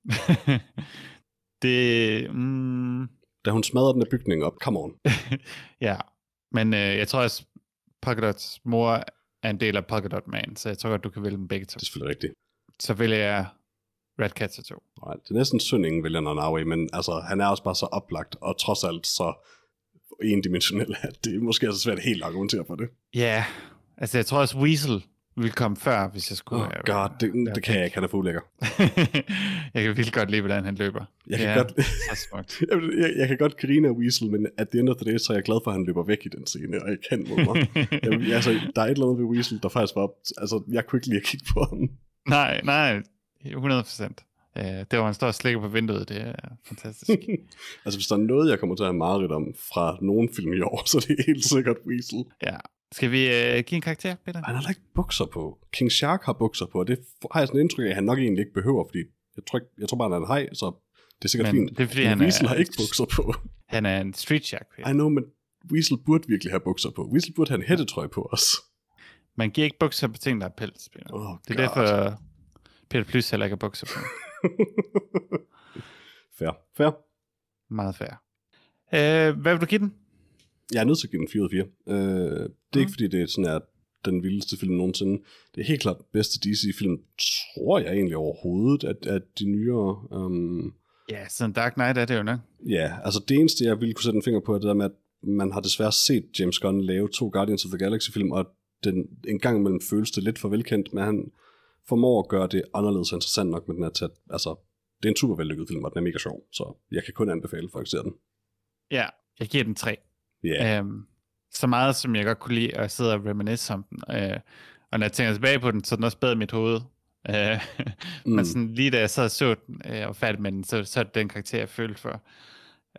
det, mm, Da hun smadrer den her bygning op, come on. ja, men øh, jeg tror også, Polka Dots mor er en del af Polka Dot Man, så jeg tror godt, du kan vælge dem begge to. Det er selvfølgelig rigtigt. Så vælger jeg Red Catcher 2. Nej, det er næsten synd, ingen vælger Nanaue, men altså, han er også bare så oplagt, og trods alt så endimensionel, at det er måske er så svært helt at argumentere for det. Ja, altså jeg tror også Weasel ville komme før, hvis jeg skulle. Oh god, det, det kan jeg ikke, han er for ulækker. jeg kan virkelig godt lide, hvordan han løber. Jeg kan, godt, jeg, jeg, jeg kan godt grine af Weasel, men at the end of the day, så er jeg glad for, at han løber væk i den scene, og ikke kan mod mig. jeg, altså, der er et eller andet ved Weasel, der faktisk var, altså, jeg kunne ikke lide at kigge på ham. Nej, nej, 100 procent. Uh, det var en stor slikker på vinduet, det er fantastisk. altså hvis der er noget, jeg kommer til at have meget om fra nogen film i år, så det er helt sikkert Weasel. Ja. Skal vi uh, give en karakter, Peter? Han har da ikke bukser på. King Shark har bukser på, og det har jeg sådan en indtryk af, at han nok egentlig ikke behøver, fordi jeg tror, ikke, jeg tror bare, han er en hej, så det er sikkert men, fint. Det er fordi, men han Weasel er, har ikke bukser på. Han er en street shark. Peter. I know, men Weasel burde virkelig have bukser på. Weasel burde have en hættetrøje på os. Man giver ikke bukser på ting, der er pels, Peter. Oh, det er derfor, Peter Plys heller ikke har bukser på. fair. Fair. Meget fair. Uh, hvad vil du give den? Jeg er nødt til at give den 4 ud af 4. Uh, det er mm. ikke fordi, det er sådan er den vildeste film nogensinde. Det er helt klart den bedste DC-film, tror jeg egentlig overhovedet, at, at de nyere... Um... Ja, sådan Dark Knight er det jo nok. Ja, altså det eneste, jeg ville kunne sætte en finger på, er det der med, at man har desværre set James Gunn lave to Guardians of the Galaxy-film, og den, en gang imellem føles det lidt for velkendt, men han formår at gøre det anderledes interessant nok med den her tæt. Altså, det er en super vellykket film, og den er mega sjov, så jeg kan kun anbefale folk ser den. Ja, jeg giver den tre. Yeah. Øhm, så meget, som jeg godt kunne lide at sidde og reminisce om den. Øh, og når jeg tænker tilbage på den, så er den også bedre i mit hoved. Øh, mm. Men sådan, lige da jeg sad og så den øh, og færdig med den, så, så er det den karakter, jeg følte for.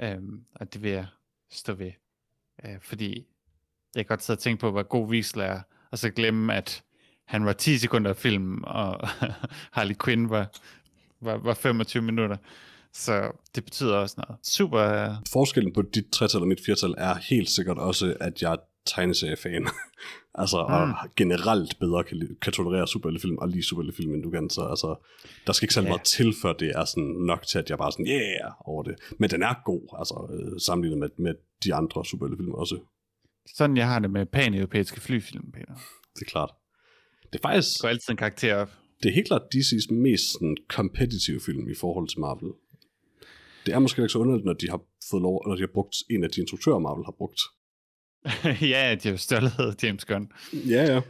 Øh, og det vil jeg stå ved. Øh, fordi jeg kan godt sidde og tænke på, hvor god Wiesel er, og så glemme, at han var 10 sekunder af film, og Harley Quinn var, var, var 25 minutter. Så det betyder også noget. Super. Forskellen på dit tretal og mit firtal er helt sikkert også, at jeg er tegneseriefan. altså, mm. og generelt bedre kan, kan tolerere superheltefilm og lige superheltefilm, end du kan. Så altså, der skal ikke særlig yeah. meget til, før det er sådan nok til, at jeg bare sådan, yeah, over det. Men den er god, altså, øh, sammenlignet med, med de andre superheltefilm også. Sådan jeg har det med pan-europæiske flyfilm, Peter. Det er klart. Det er faktisk... Det går altid en karakter op. Det er helt klart DC's mest sådan, competitive film i forhold til Marvel. Det er måske ikke så underligt, når de har fået lov, når de har brugt en af de instruktører, Marvel har brugt. ja, de har størlet James Gunn. Ja, ja.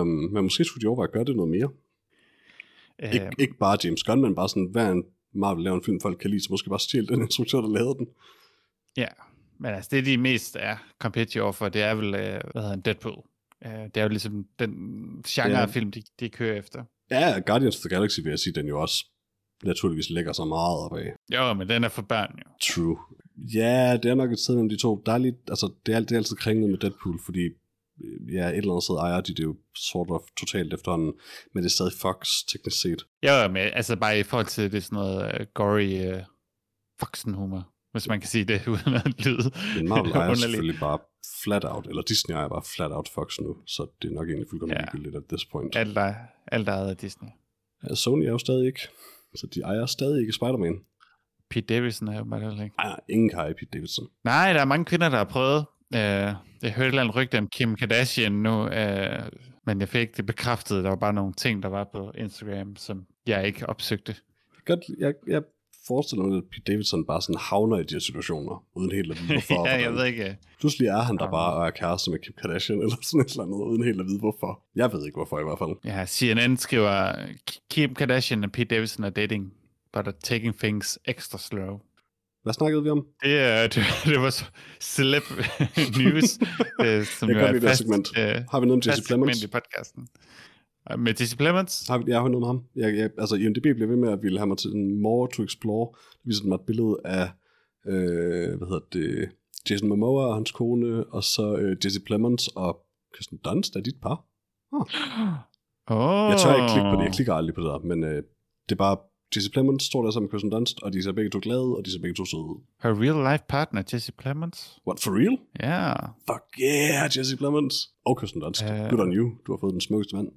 Um, men måske skulle de overveje at gøre det noget mere. Uh, Ik- ikke bare James Gunn, men bare sådan, hver en Marvel laver en film, folk kan lide, så måske bare stjæle den instruktør, der lavede den. Ja, men altså det, de mest er competitive for, det er vel, uh, hvad hedder han, Deadpool. Uh, det er jo ligesom den genre ja. af film, de, de kører efter. Ja, Guardians of the Galaxy vil jeg sige, den jo også naturligvis lægger sig meget op af. Jo, men den er for børn jo. True. Ja, det er nok et sted mellem de to. Der er lidt, altså, det er, det er altid kringlet med Deadpool, fordi øh, ja, et eller andet sted ejer de det jo sort of totalt efterhånden, men det er stadig Fox teknisk set. Ja, men altså bare i forhold til det sådan noget uh, gory uh, Foxen-humor, hvis man kan sige det uden at lyde Men Marvel er selvfølgelig bare flat out, eller Disney er bare flat out Fox nu, så det er nok egentlig fuldkommen ja. ligegyldigt at this point. Alt er, alt er af Disney. Ja, Sony er jo stadig ikke. Så de ejer stadig ikke Spider-Man. Pete Davidson er jo bare heller ikke. Nej, ingen kan eje Pete Davidson. Nej, der er mange kvinder, der har prøvet. Uh, jeg hørte et eller andet rygte om Kim Kardashian nu, uh, men jeg fik det bekræftet. Der var bare nogle ting, der var på Instagram, som jeg ikke opsøgte. Godt, jeg, jeg forestiller mig, at Pete Davidson bare sådan havner i de her situationer, uden helt at vide hvorfor. ja, jeg ved ikke. Pludselig er han der bare og er kæreste med Kim Kardashian, eller sådan et eller andet, uden helt at vide hvorfor. Jeg ved ikke hvorfor i hvert fald. Ja, CNN skriver, Kim Kardashian og Pete Davidson er dating, but are taking things extra slow. Hvad snakkede vi om? Det, det, det var celeb news, det, som jeg jo er fast, segment. Uh, Har vi noget om Jesse Plemons? i podcasten. Med Jesse Plemons? Har, jeg har noget med ham. Jeg, jeg, altså, IMDb bliver ved med at ville have mig til en more to explore. Det viser mig et billede af, øh, hvad hedder det, Jason Momoa og hans kone, og så øh, Jesse Plemons og Kirsten Dunst er dit par. Oh. Oh. Jeg tør ikke klikke på det, jeg klikker aldrig på det der, men øh, det er bare, Jesse Plemons står der sammen med Kirsten Dunst, og de ser begge to glade, og de ser begge to søde. Her real life partner, Jesse Plemons? What, for real? Ja. Yeah. Fuck yeah, Jesse Plemons. Og Kirsten Dunst. Uh, Good on you. Du har fået den smukkeste mand.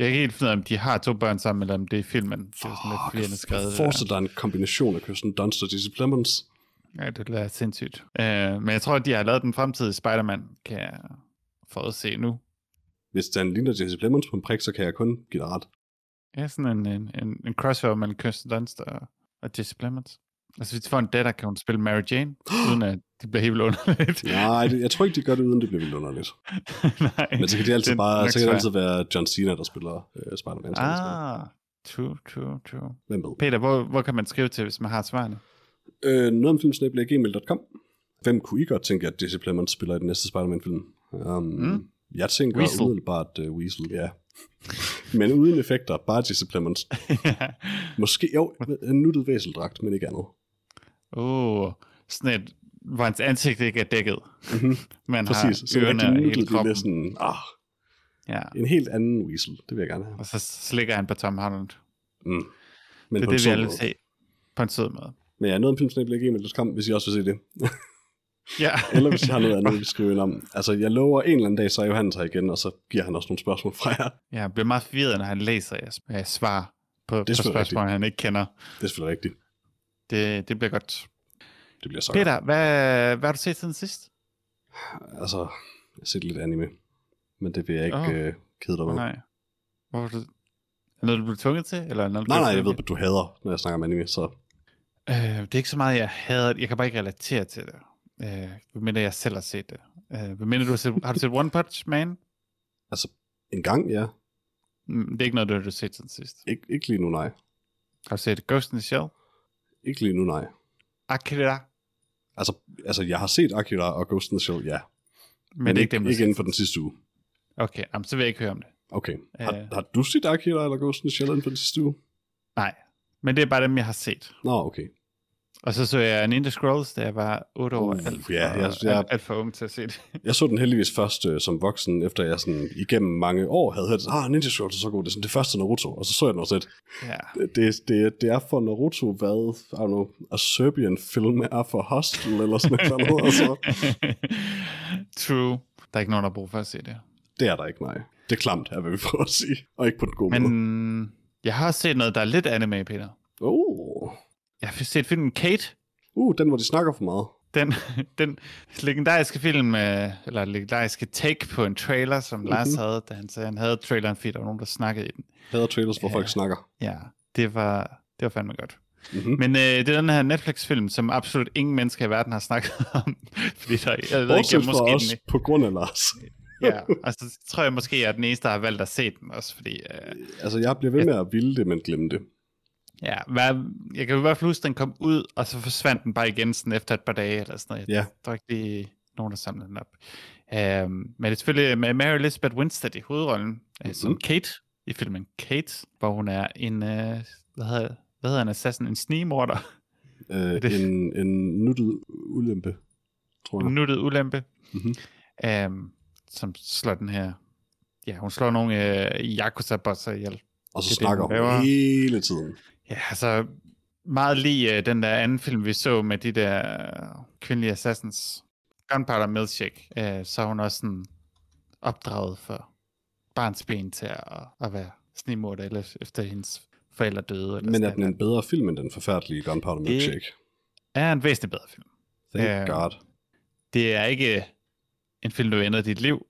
Jeg er ikke helt finde om de har to børn sammen, eller om det er filmen. Det er sådan lidt skrevet. Forestil dig en kombination af Kirsten Dunst og Jesse Plemons. Ja, det er sindssygt. Uh, men jeg tror, at de har lavet den fremtidige Spider-Man, kan jeg forudse nu. Hvis den ligner Jesse Plemons på en prik, så kan jeg kun give dig ret. Ja, sådan en, en, en, en crossover mellem Kirsten Dunst og, og Jesse Plemons. Altså, hvis de får en datter, kan hun spille Mary Jane, uden at det bliver helt vildt underligt. Nej, det, jeg tror ikke, de gør det, uden det bliver vildt underligt. Nej, Men så kan det altid det bare, så kan det altid være John Cena, der spiller øh, Spider-Man. Ah. True, true, true. Hvem ved? Peter, hvor, hvor kan man skrive til, hvis man har svarene? Øh, noget om filmsnablag.gmail.com. Hvem kunne I godt tænke, at Jesse Plemons spiller i den næste Spider-Man-film? Um, mm. Jeg tænker Weasel. umiddelbart uh, Weasel, ja. Men uden effekter, bare Jesse Plemons. Måske, jo, en nuttet væseldragt, men ikke andet. Oh, sådan et, hvor hans ansigt ikke er dækket. Mhm. Man Præcis, har så ørerne rigtig og hele nuttet, det sådan, ah, Ja, en helt anden Weasel, det vil jeg gerne have. og så slikker han på Tom Holland. Mm. Men Det er på det, vi alle vil se. På en sød måde. Men ja, noget om filmsnablag.gmail.com, hvis I også vil se det. Ja. Eller hvis I har noget andet, I vil skrive ind om. Altså, jeg lover en eller anden dag, så er Johannes her igen, og så giver han også nogle spørgsmål fra jer. ja, jeg bliver meget forvirret, når han læser jeres, svar på, på selvfølgelig spørgsmål, han ikke kender. Det er selvfølgelig rigtigt. Det, det bliver godt. Det bliver så godt. Peter, hvad, hvad har du set siden sidst? Altså, jeg har set lidt anime. Men det vil jeg ikke oh. øh, kede dig med. Nej, Nej. Hvor du, er noget, du blev tvunget til? Eller noget, nej, nej, jeg ved, at du hader, når jeg snakker om anime, så Øh, det er ikke så meget, jeg hader Jeg kan bare ikke relatere til det. Øh, medmindre jeg selv har set det. Øh, medmindre du har set, har du set One Punch Man? altså, en gang, ja. Mm, Det er ikke noget, du har set siden sidst. Ik- ikke lige nu, nej. Har du set Ghost in the Shell? Ikke lige nu, nej. Akira? Altså, altså jeg har set Akira og Ghost in the Shell, ja. Men, Men det er ikke dem, ikke inden for den sidste uge. Okay, jamen, så vil jeg ikke høre om det. Okay. Har, Øh. har du set Akira eller Ghost in the Shell inden for den sidste uge? Nej, men det er bare dem, jeg har set. Nå, okay. Og så så jeg Ninja Scrolls, da jeg var 8 år. Uh, alt, for, jeg- jeg- alt, alt for ung til at se det. Jeg så den heldigvis først øh, som voksen, efter jeg sådan igennem mange år havde hørt, ah, Ninja Scrolls er så god, det er sådan det første Naruto, og så så jeg den også lidt. Ja. Det, det, det, er for Naruto, hvad, I don't know, a Serbian film er for Hostel, eller sådan noget. Altså. True. Der er ikke nogen, der har brug for at se det. Det er der ikke, nej. Det er klamt, er hvad vi prøver at sige, og ikke på den gode måde. Men jeg har set noget, der er lidt anime, Peter. Oh. Jeg har set filmen Kate. Uh, den, hvor de snakker for meget. Den, den legendariske film, øh, eller legendariske take på en trailer, som Lars Mhm. havde, da han sagde, han havde traileren, fordi der var nogen, der snakkede i den. Hader trailers, hvor Ja. folk snakker. Ja, det var, det var fandme godt. Mm-hmm. Men øh, det er den her Netflix-film, som absolut ingen mennesker i verden har snakket om. fordi der, jeg ved ikke, jeg måske os, den, på grund af Lars. ja, altså, så tror jeg måske, jeg er den eneste, der har valgt at se den også, fordi... Øh, altså, jeg bliver ved med at ville det, men glemme det. Ja, hvad, jeg kan i hvert fald huske, at den kom ud, og så forsvandt den bare igen sådan efter et par dage, eller sådan noget. Ja. Jeg tror ikke, det er nogen, der samlede den op. Um, men det er selvfølgelig med Mary Elizabeth Winstead i hovedrollen, mm-hmm. som Kate i filmen Kate, hvor hun er en, uh, hvad, hedder, hvad hedder en assassin, en snigmorder, Øh, det- en, en nuttet ulempe, tror en jeg. nuttet ulempe, Mhm. um, som slår den her, ja, hun slår nogle uh, Yakuza-bosser ihjel. Og så det er det, snakker hun hele tiden. Ja, altså meget lige uh, den der anden film, vi så med de der kvindelige assassins. Gunpowder Milkshake. Uh, så er hun også sådan opdraget for barns ben til at, at være snimorder, eller efter hendes forældre døde. Eller Men er den en bedre film end den forfærdelige Gunpowder Det- Milkshake? er en væsentligt bedre film. Thank øh, God. Det er ikke en film, der ændrer dit liv,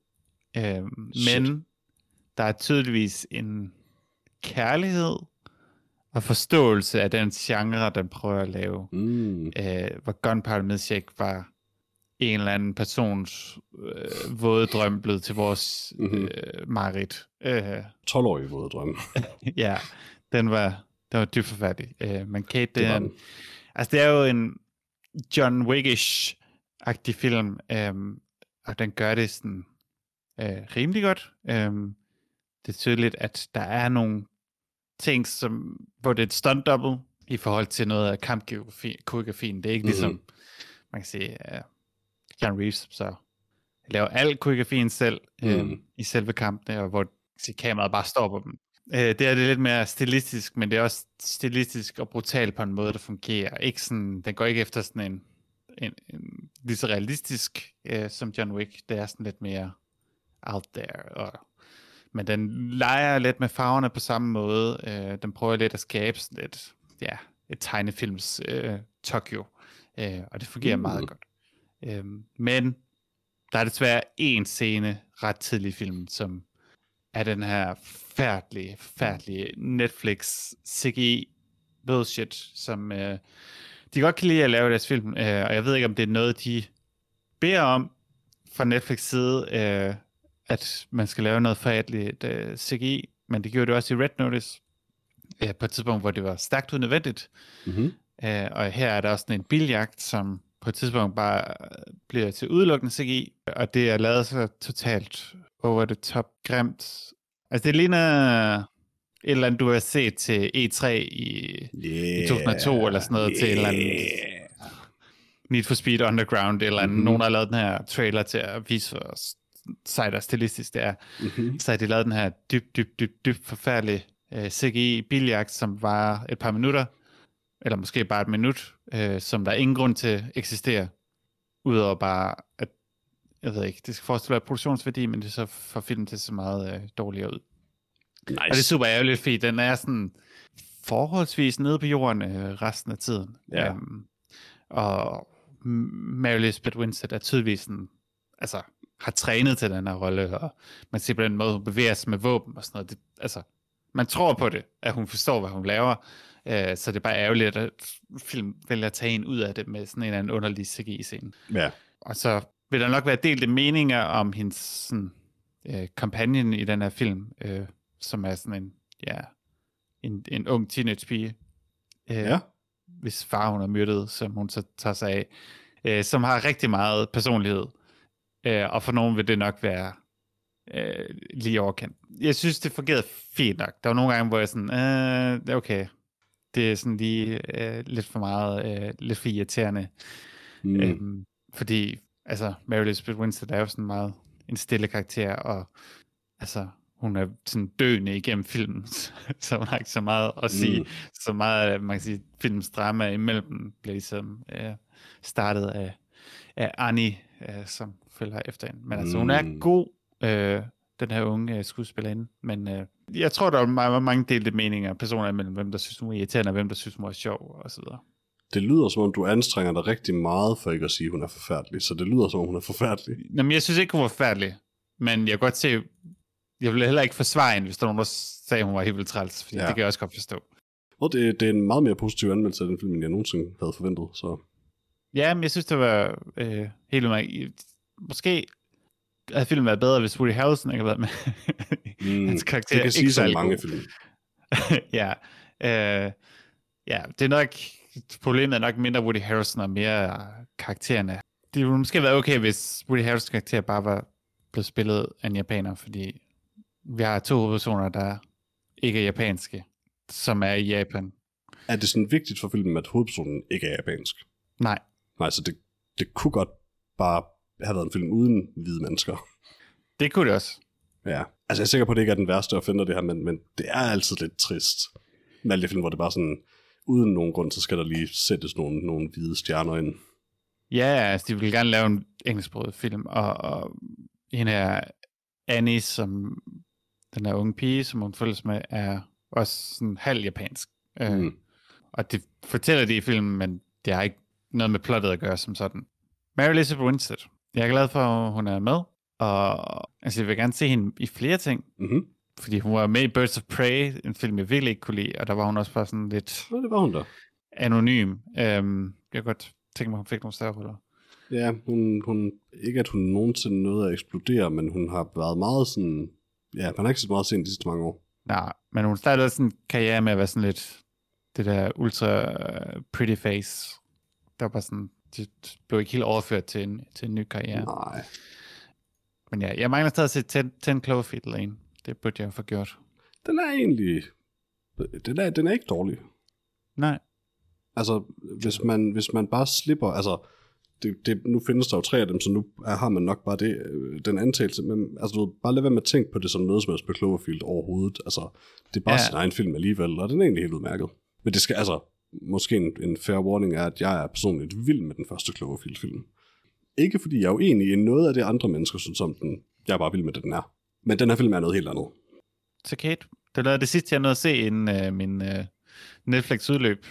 Shit. men der er tydeligvis en kærlighed og forståelse af den genre, den prøver at lave. Mm. øh, hvor Gunpowder Milkshake var en eller anden persons øh, våde drøm blevet til vores Mhm. øh, mareridt. Øh, 12-årig våde drøm. ja, den var, den var dybt forfærdelig. Øh, men Kate, det, Det er en, altså det er jo en John Wickish-agtig film, øh, og den gør det sådan øh, rimelig godt. Øh, det er tydeligt, at der er nogle ting, som, hvor det er et stunt double i forhold til noget af kampkoreografien. Det er ikke Mhm. ligesom, man kan sige, uh, John Reeves, så laver al koreografien selv øh, Mhm. i selve kampene, og hvor sige, kameraet bare står på dem. Øh, det er det lidt mere stilistisk, men det er også stilistisk og brutalt på en måde, der fungerer. Ikke sådan, den går ikke efter sådan en, en, en lige så realistisk øh, som John Wick. Det er sådan lidt mere out there. Og, men den leger lidt med farverne på samme måde. Øh, den prøver lidt at skabe sådan lidt, ja, et tegnefilms øh, Tokyo. Øh, og det fungerer Mm. meget godt. Øh, men der er desværre en scene ret tidlig i filmen, som er den her færdelige, færdelige Netflix CGI bullshit, som øh, de godt kan lide at lave deres film, øh, og jeg ved ikke, om det er noget, de beder om fra Netflix side, øh, at man skal lave noget forhætteligt øh, CGI, men det gjorde det også i Red Notice, øh, på et tidspunkt, hvor det var stærkt unødvendigt. Mm-hmm. Øh, og her er der også en biljagt, som på et tidspunkt bare bliver til udelukkende CGI, og det er lavet så totalt over det top grimt. Altså det ligner et eller andet, du har set til E3 i, yeah, i 2002 eller sådan noget, yeah. til et eller andet Need for Speed Underground, eller mm-hmm. nogen har lavet den her trailer til at vise, hvor sejt og stilistisk det er. Mm-hmm. Så har de lavet den her dybt, dybt, dybt, dybt forfærdelige uh, CGI biljagt, som var et par minutter, eller måske bare et minut, uh, som der er ingen grund til eksisterer, udover bare, at jeg ved ikke, det skal forestille være produktionsværdi, men det så får filmen til så meget uh, dårligere ud. Nice. Og det er super ærgerligt, fordi den er sådan forholdsvis nede på jorden uh, resten af tiden. Ja. Um, og Mary Elizabeth Winstead er tydeligvis sådan, altså, har trænet til den her rolle, og man ser på den måde, hun bevæger sig med våben og sådan noget. Det, altså, man tror på det, at hun forstår, hvad hun laver, uh, så det er bare ærgerligt, at film vælger at tage en ud af det med sådan en eller anden underlig CGI-scene. Ja. Og så vil der nok være delte meninger om hendes sådan, uh, companion i den her film, uh, som er sådan en, ja, en, en ung teenage-pige. Uh, Ja. hvis far hun er myrdet, som hun så tager sig af, øh, som har rigtig meget personlighed. Øh, og for nogen vil det nok være øh, lige overkendt. Jeg synes, det fungerede fint nok. Der var nogle gange, hvor jeg sådan, øh, er okay. Det er sådan lige øh, lidt for meget, øh, lidt for irriterende. Mm. Øhm, fordi, altså, Mary Elizabeth Winstead er jo sådan meget en stille karakter, og altså, hun er sådan døende igennem filmen, så hun har ikke så meget at sige. Mm. Så meget, af, man kan sige, filmens drama imellem bliver ligesom øh, startet af, af Annie, øh, som følger efter hende. Men altså, hun er Mm. god, øh, den her unge øh, skuespillerinde, men øh, jeg tror, der er meget, mange delte meninger personer imellem, hvem der synes, hun er irriterende, og hvem der synes, hun er sjov, og så videre. Det lyder som om, du anstrenger dig rigtig meget for ikke at sige, at hun er forfærdelig. Så det lyder som om, hun er forfærdelig. Nå, men jeg synes ikke, hun var færdig, men jeg kan godt se, jeg ville heller ikke forsvare hende, hvis der var nogen, der sagde, at hun var helt vildt træls, fordi ja. det kan jeg også godt forstå. Og det, det er en meget mere positiv anmeldelse af den film, end jeg nogensinde havde forventet. Så Ja, men jeg synes, det var øh, helt vildt. Måske havde filmen været bedre, hvis Woody Harrelson ikke havde været med. mm, Hans karakter det kan ikke sige så mange film. ja. Øh, ja, det er nok, problemet er nok mindre Woody Harrelson og mere karaktererne. Det ville måske have været okay, hvis Woody Harrelsons karakter bare var blevet spillet af en japaner, fordi vi har to hovedpersoner, der ikke er japanske, som er i Japan. Er det sådan vigtigt for filmen, at hovedpersonen ikke er japansk? Nej, Nej, så det, det kunne godt bare have været en film uden hvide mennesker. det kunne det også. Ja. Altså, jeg er sikker på, at det ikke er den værste at finde det her, men, men det er altid lidt trist. Med alle de film, hvor det bare sådan, uden nogen grund, så skal der lige sættes nogle, nogle hvide stjerner ind. Ja, altså, de vil gerne lave en engelsksproget film, og, og hende her Annie, som den her unge pige, som hun følges med, er også sådan halv japansk. Mm. Mm. Øh, og det fortæller de i filmen, men det har ikke noget med plottet at gøre som sådan. Mary Elizabeth Winstead. Jeg er glad for, at hun er med, og altså, jeg vil gerne se hende i flere ting, Mm-hmm. fordi hun var med i Birds of Prey, en film, jeg virkelig ikke kunne lide, og der var hun også bare sådan lidt Ja, det var hun da. anonym. Øhm, jeg kan godt tænke mig, hun fik nogle større roller. Ja, hun, hun, ikke at hun nogensinde nåede at eksplodere, men hun har været meget sådan, ja, man har ikke så meget set de sidste mange år. Nej, men hun startede sådan en karriere med at være sådan lidt det der ultra pretty face. Der var sådan, det blev ikke helt overført til en, til en ny karriere. Nej. Men ja, jeg mangler stadig at se 10, 10 Cloverfield Lane. Det burde jeg jo få gjort. Den er egentlig, den er, den er ikke dårlig. Nej. Altså, hvis man, hvis man bare slipper, altså, det, det, nu findes der jo tre af dem, så nu er, har man nok bare det, øh, den antagelse, men altså, du ved, bare lad være med at tænke på det som noget som helst på Cloverfield overhovedet. Altså, det er bare ja. sin egen film alligevel, og den er egentlig helt udmærket. Men det skal, altså, måske en, en fair warning er, at jeg er personligt vild med den første Cloverfield-film. Ikke fordi jeg er uenig i noget af det, andre mennesker synes om den. Jeg er bare vild med det, den er. Men den her film er noget helt andet. Så Kate, det er det sidste, jeg nåede at se inden øh, min øh, Netflix udløb.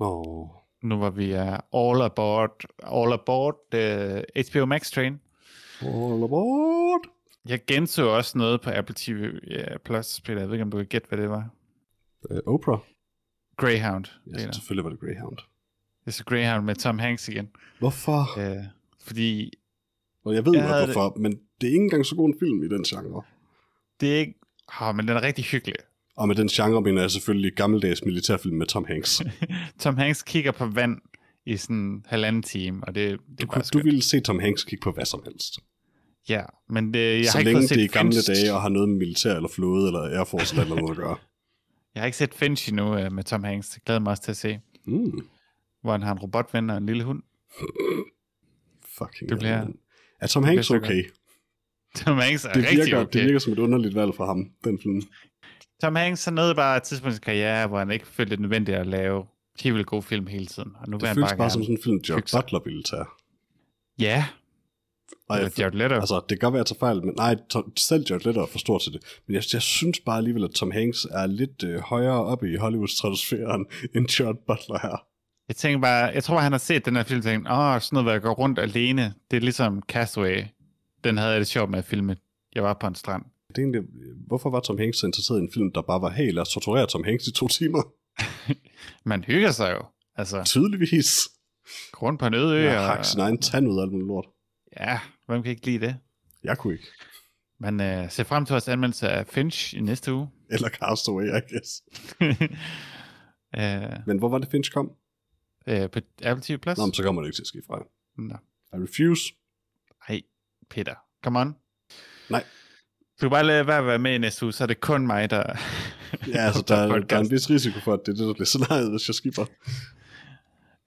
Åh, Nu var vi er all aboard, all aboard uh, HBO Max train. all aboard. Jeg genså også noget på Apple TV ja, Plus, Peter. Jeg ved ikke, om du kan gætte, hvad det var. Uh, Oprah. Greyhound. Ja, Peter. selvfølgelig var det Greyhound. It's a Greyhound med Tom Hanks igen. Hvorfor? Øh, fordi Og jeg ved jeg havde hvorfor, men det er ikke engang så god en film i den genre. det er ikke... Oh, men den er rigtig hyggelig. Og med den genre mener jeg selvfølgelig gammeldags militærfilm med Tom Hanks. Tom Hanks kigger på vand i sådan en halvanden time, og det, det Du, er bare du ville se Tom Hanks kigge på hvad som helst. Ja, men det, jeg så har ikke længe det er i gamle dage og har noget med militær eller flåde eller Air Force eller noget at gøre. Jeg har ikke set Finch endnu uh, med Tom Hanks. Det glæder mig også til at se, Mm, hvor han har en robotven og en lille hund. fucking Det bliver-. Er Tom Hanks okay? Tom Hanks er Det rigtig virker, okay. det virker som et underligt valg fra ham, den film. Tom Hanks har nået bare et tidspunkt i sin karriere, hvor han ikke følte det nødvendigt at lave helt vildt gode film hele tiden. Og nu Det føles bare, bare som sådan en film, sig. Butler ville tage. Ja, Og jeg, Jared Leto. altså, det kan godt være, at jeg tager fejl, men nej, Tom, selv George Leto er for stor til det. Men jeg, jeg synes bare alligevel, at Tom Hanks er lidt øh, højere oppe i Hollywoods stratosfæren end George Butler her. Jeg tænker bare, jeg tror, han har set den her film og tænkt, åh, sådan noget, hvor jeg går rundt alene. Det er ligesom Castaway. Den havde jeg det sjovt med at filme. Jeg var på en strand. Det er egentlig, hvorfor var Tom Hanks så interesseret i en film, der bare var, hey, lad os torturere Tom Hanks i to timer? Man hygger sig jo. Altså, Tydeligvis. gå rundt på en øde ø. Jeg og- har sin egen tand ud af alt muligt lort. Ja, hvem kan ikke lide det? Jeg kunne ikke. Men øh, ser frem til vores anmeldelse af Finch i næste uge. Eller Castaway, I guess. øh, Men hvor var det, Finch kom? øh, på Apple TV Plus? Nå, men så kommer det ikke til at ske fra. Nå. I refuse. Ej, Peter. Come on. Nej. Du kan bare lade være at være med i næste uge, så er det kun mig, der... Ja, altså, der, optager der er en vis risiko for, at det er det, der bliver scenariet, hvis jeg skipper.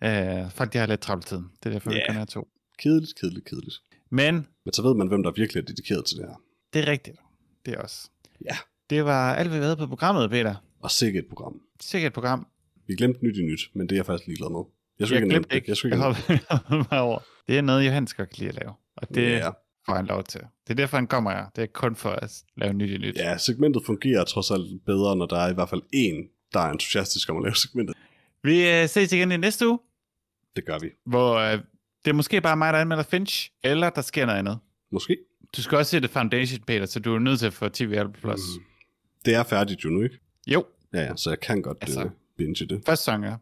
Øh, folk, de har lidt travlt tiden. Det er derfor, yeah. vi kun have to. Kedeligt, kedeligt, kedeligt. Men Men så ved man, hvem der virkelig er dedikeret til det her. det er rigtigt. Det er også. Ja. Det var alt, hvad vi havde på programmet, Peter. Og sikkert et program. Sikkert et program. Vi glemte nyt i nyt, men det er jeg faktisk ligeglad med. Jeg skulle Jeg ikke glemte ikke. det. Jeg skulle Jeg ikke hoppede bare over. Det er noget, Johannes godt kan lide at lave. Og det. Ja. får han lov til. Det er derfor, han kommer her. Det er kun for at lave nyt i nyt. ja, segmentet fungerer trods alt bedre, når der er i hvert fald en, der er entusiastisk om at lave segmentet. Vi øh, ses igen i næste uge, Det gør vi. hvor øh, det er måske bare mig, der anmelder Finch, eller der sker noget andet. Måske. Du skal også se The Foundation, Peter, så du er nødt til at få TV Plus. Mm. Det er færdigt jo nu, ikke? Jo, Ja, ja, så jeg kan godt Altså. uh, binge det. første sæson er.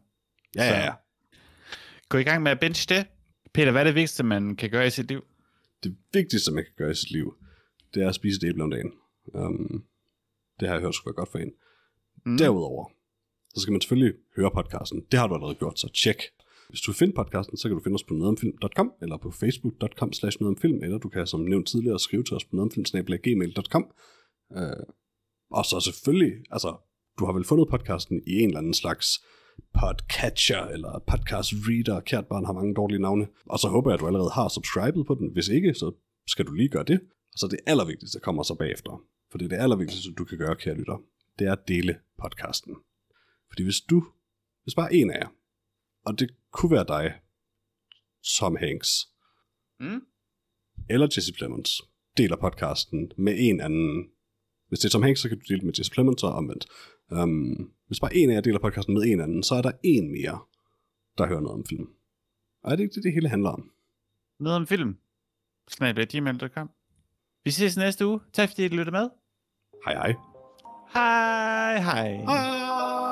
Ja, ja, ja. Gå i gang med at binge det. Peter, hvad er det vigtigste, man kan gøre i sit liv? Det vigtigste, man kan gøre i sit liv, det er at spise et æble om dagen. Um, det har jeg hørt skulle være godt for en. Mm. Derudover, så skal man selvfølgelig høre podcasten. Det har du allerede gjort, så tjek. Hvis du vil finde podcasten, så kan du finde os på nogetomfilm.com, eller på facebook.com slash nogetomfilm, eller du kan som nævnt tidligere skrive til os på nogetomfilm.gmail.com. Øh, og så selvfølgelig, altså, du har vel fundet podcasten i en eller anden slags podcatcher, eller podcast reader. Kært barn har mange dårlige navne. Og så håber jeg, at du allerede har subscribet på den. Hvis ikke, så skal du lige gøre det. Og så det allervigtigste kommer så bagefter. For det er det allervigtigste, du kan gøre, kære lytter. Det er at dele podcasten. Fordi hvis du, hvis bare en af jer, og det kunne være dig, Tom Hanks, Mm. eller Jesse Plemons, deler podcasten med en anden. Hvis det er Tom Hanks, så kan du dele med Jesse Plemons og omvendt. Um, hvis bare en af jer deler podcasten med en anden, så er der en mere, der hører noget om film. Og er det ikke det, det hele handler om? Noget om film. Snabel.gmail.com Vi ses næste uge. Tak fordi I lyttede med. Hej hej. Hej hej. Hej!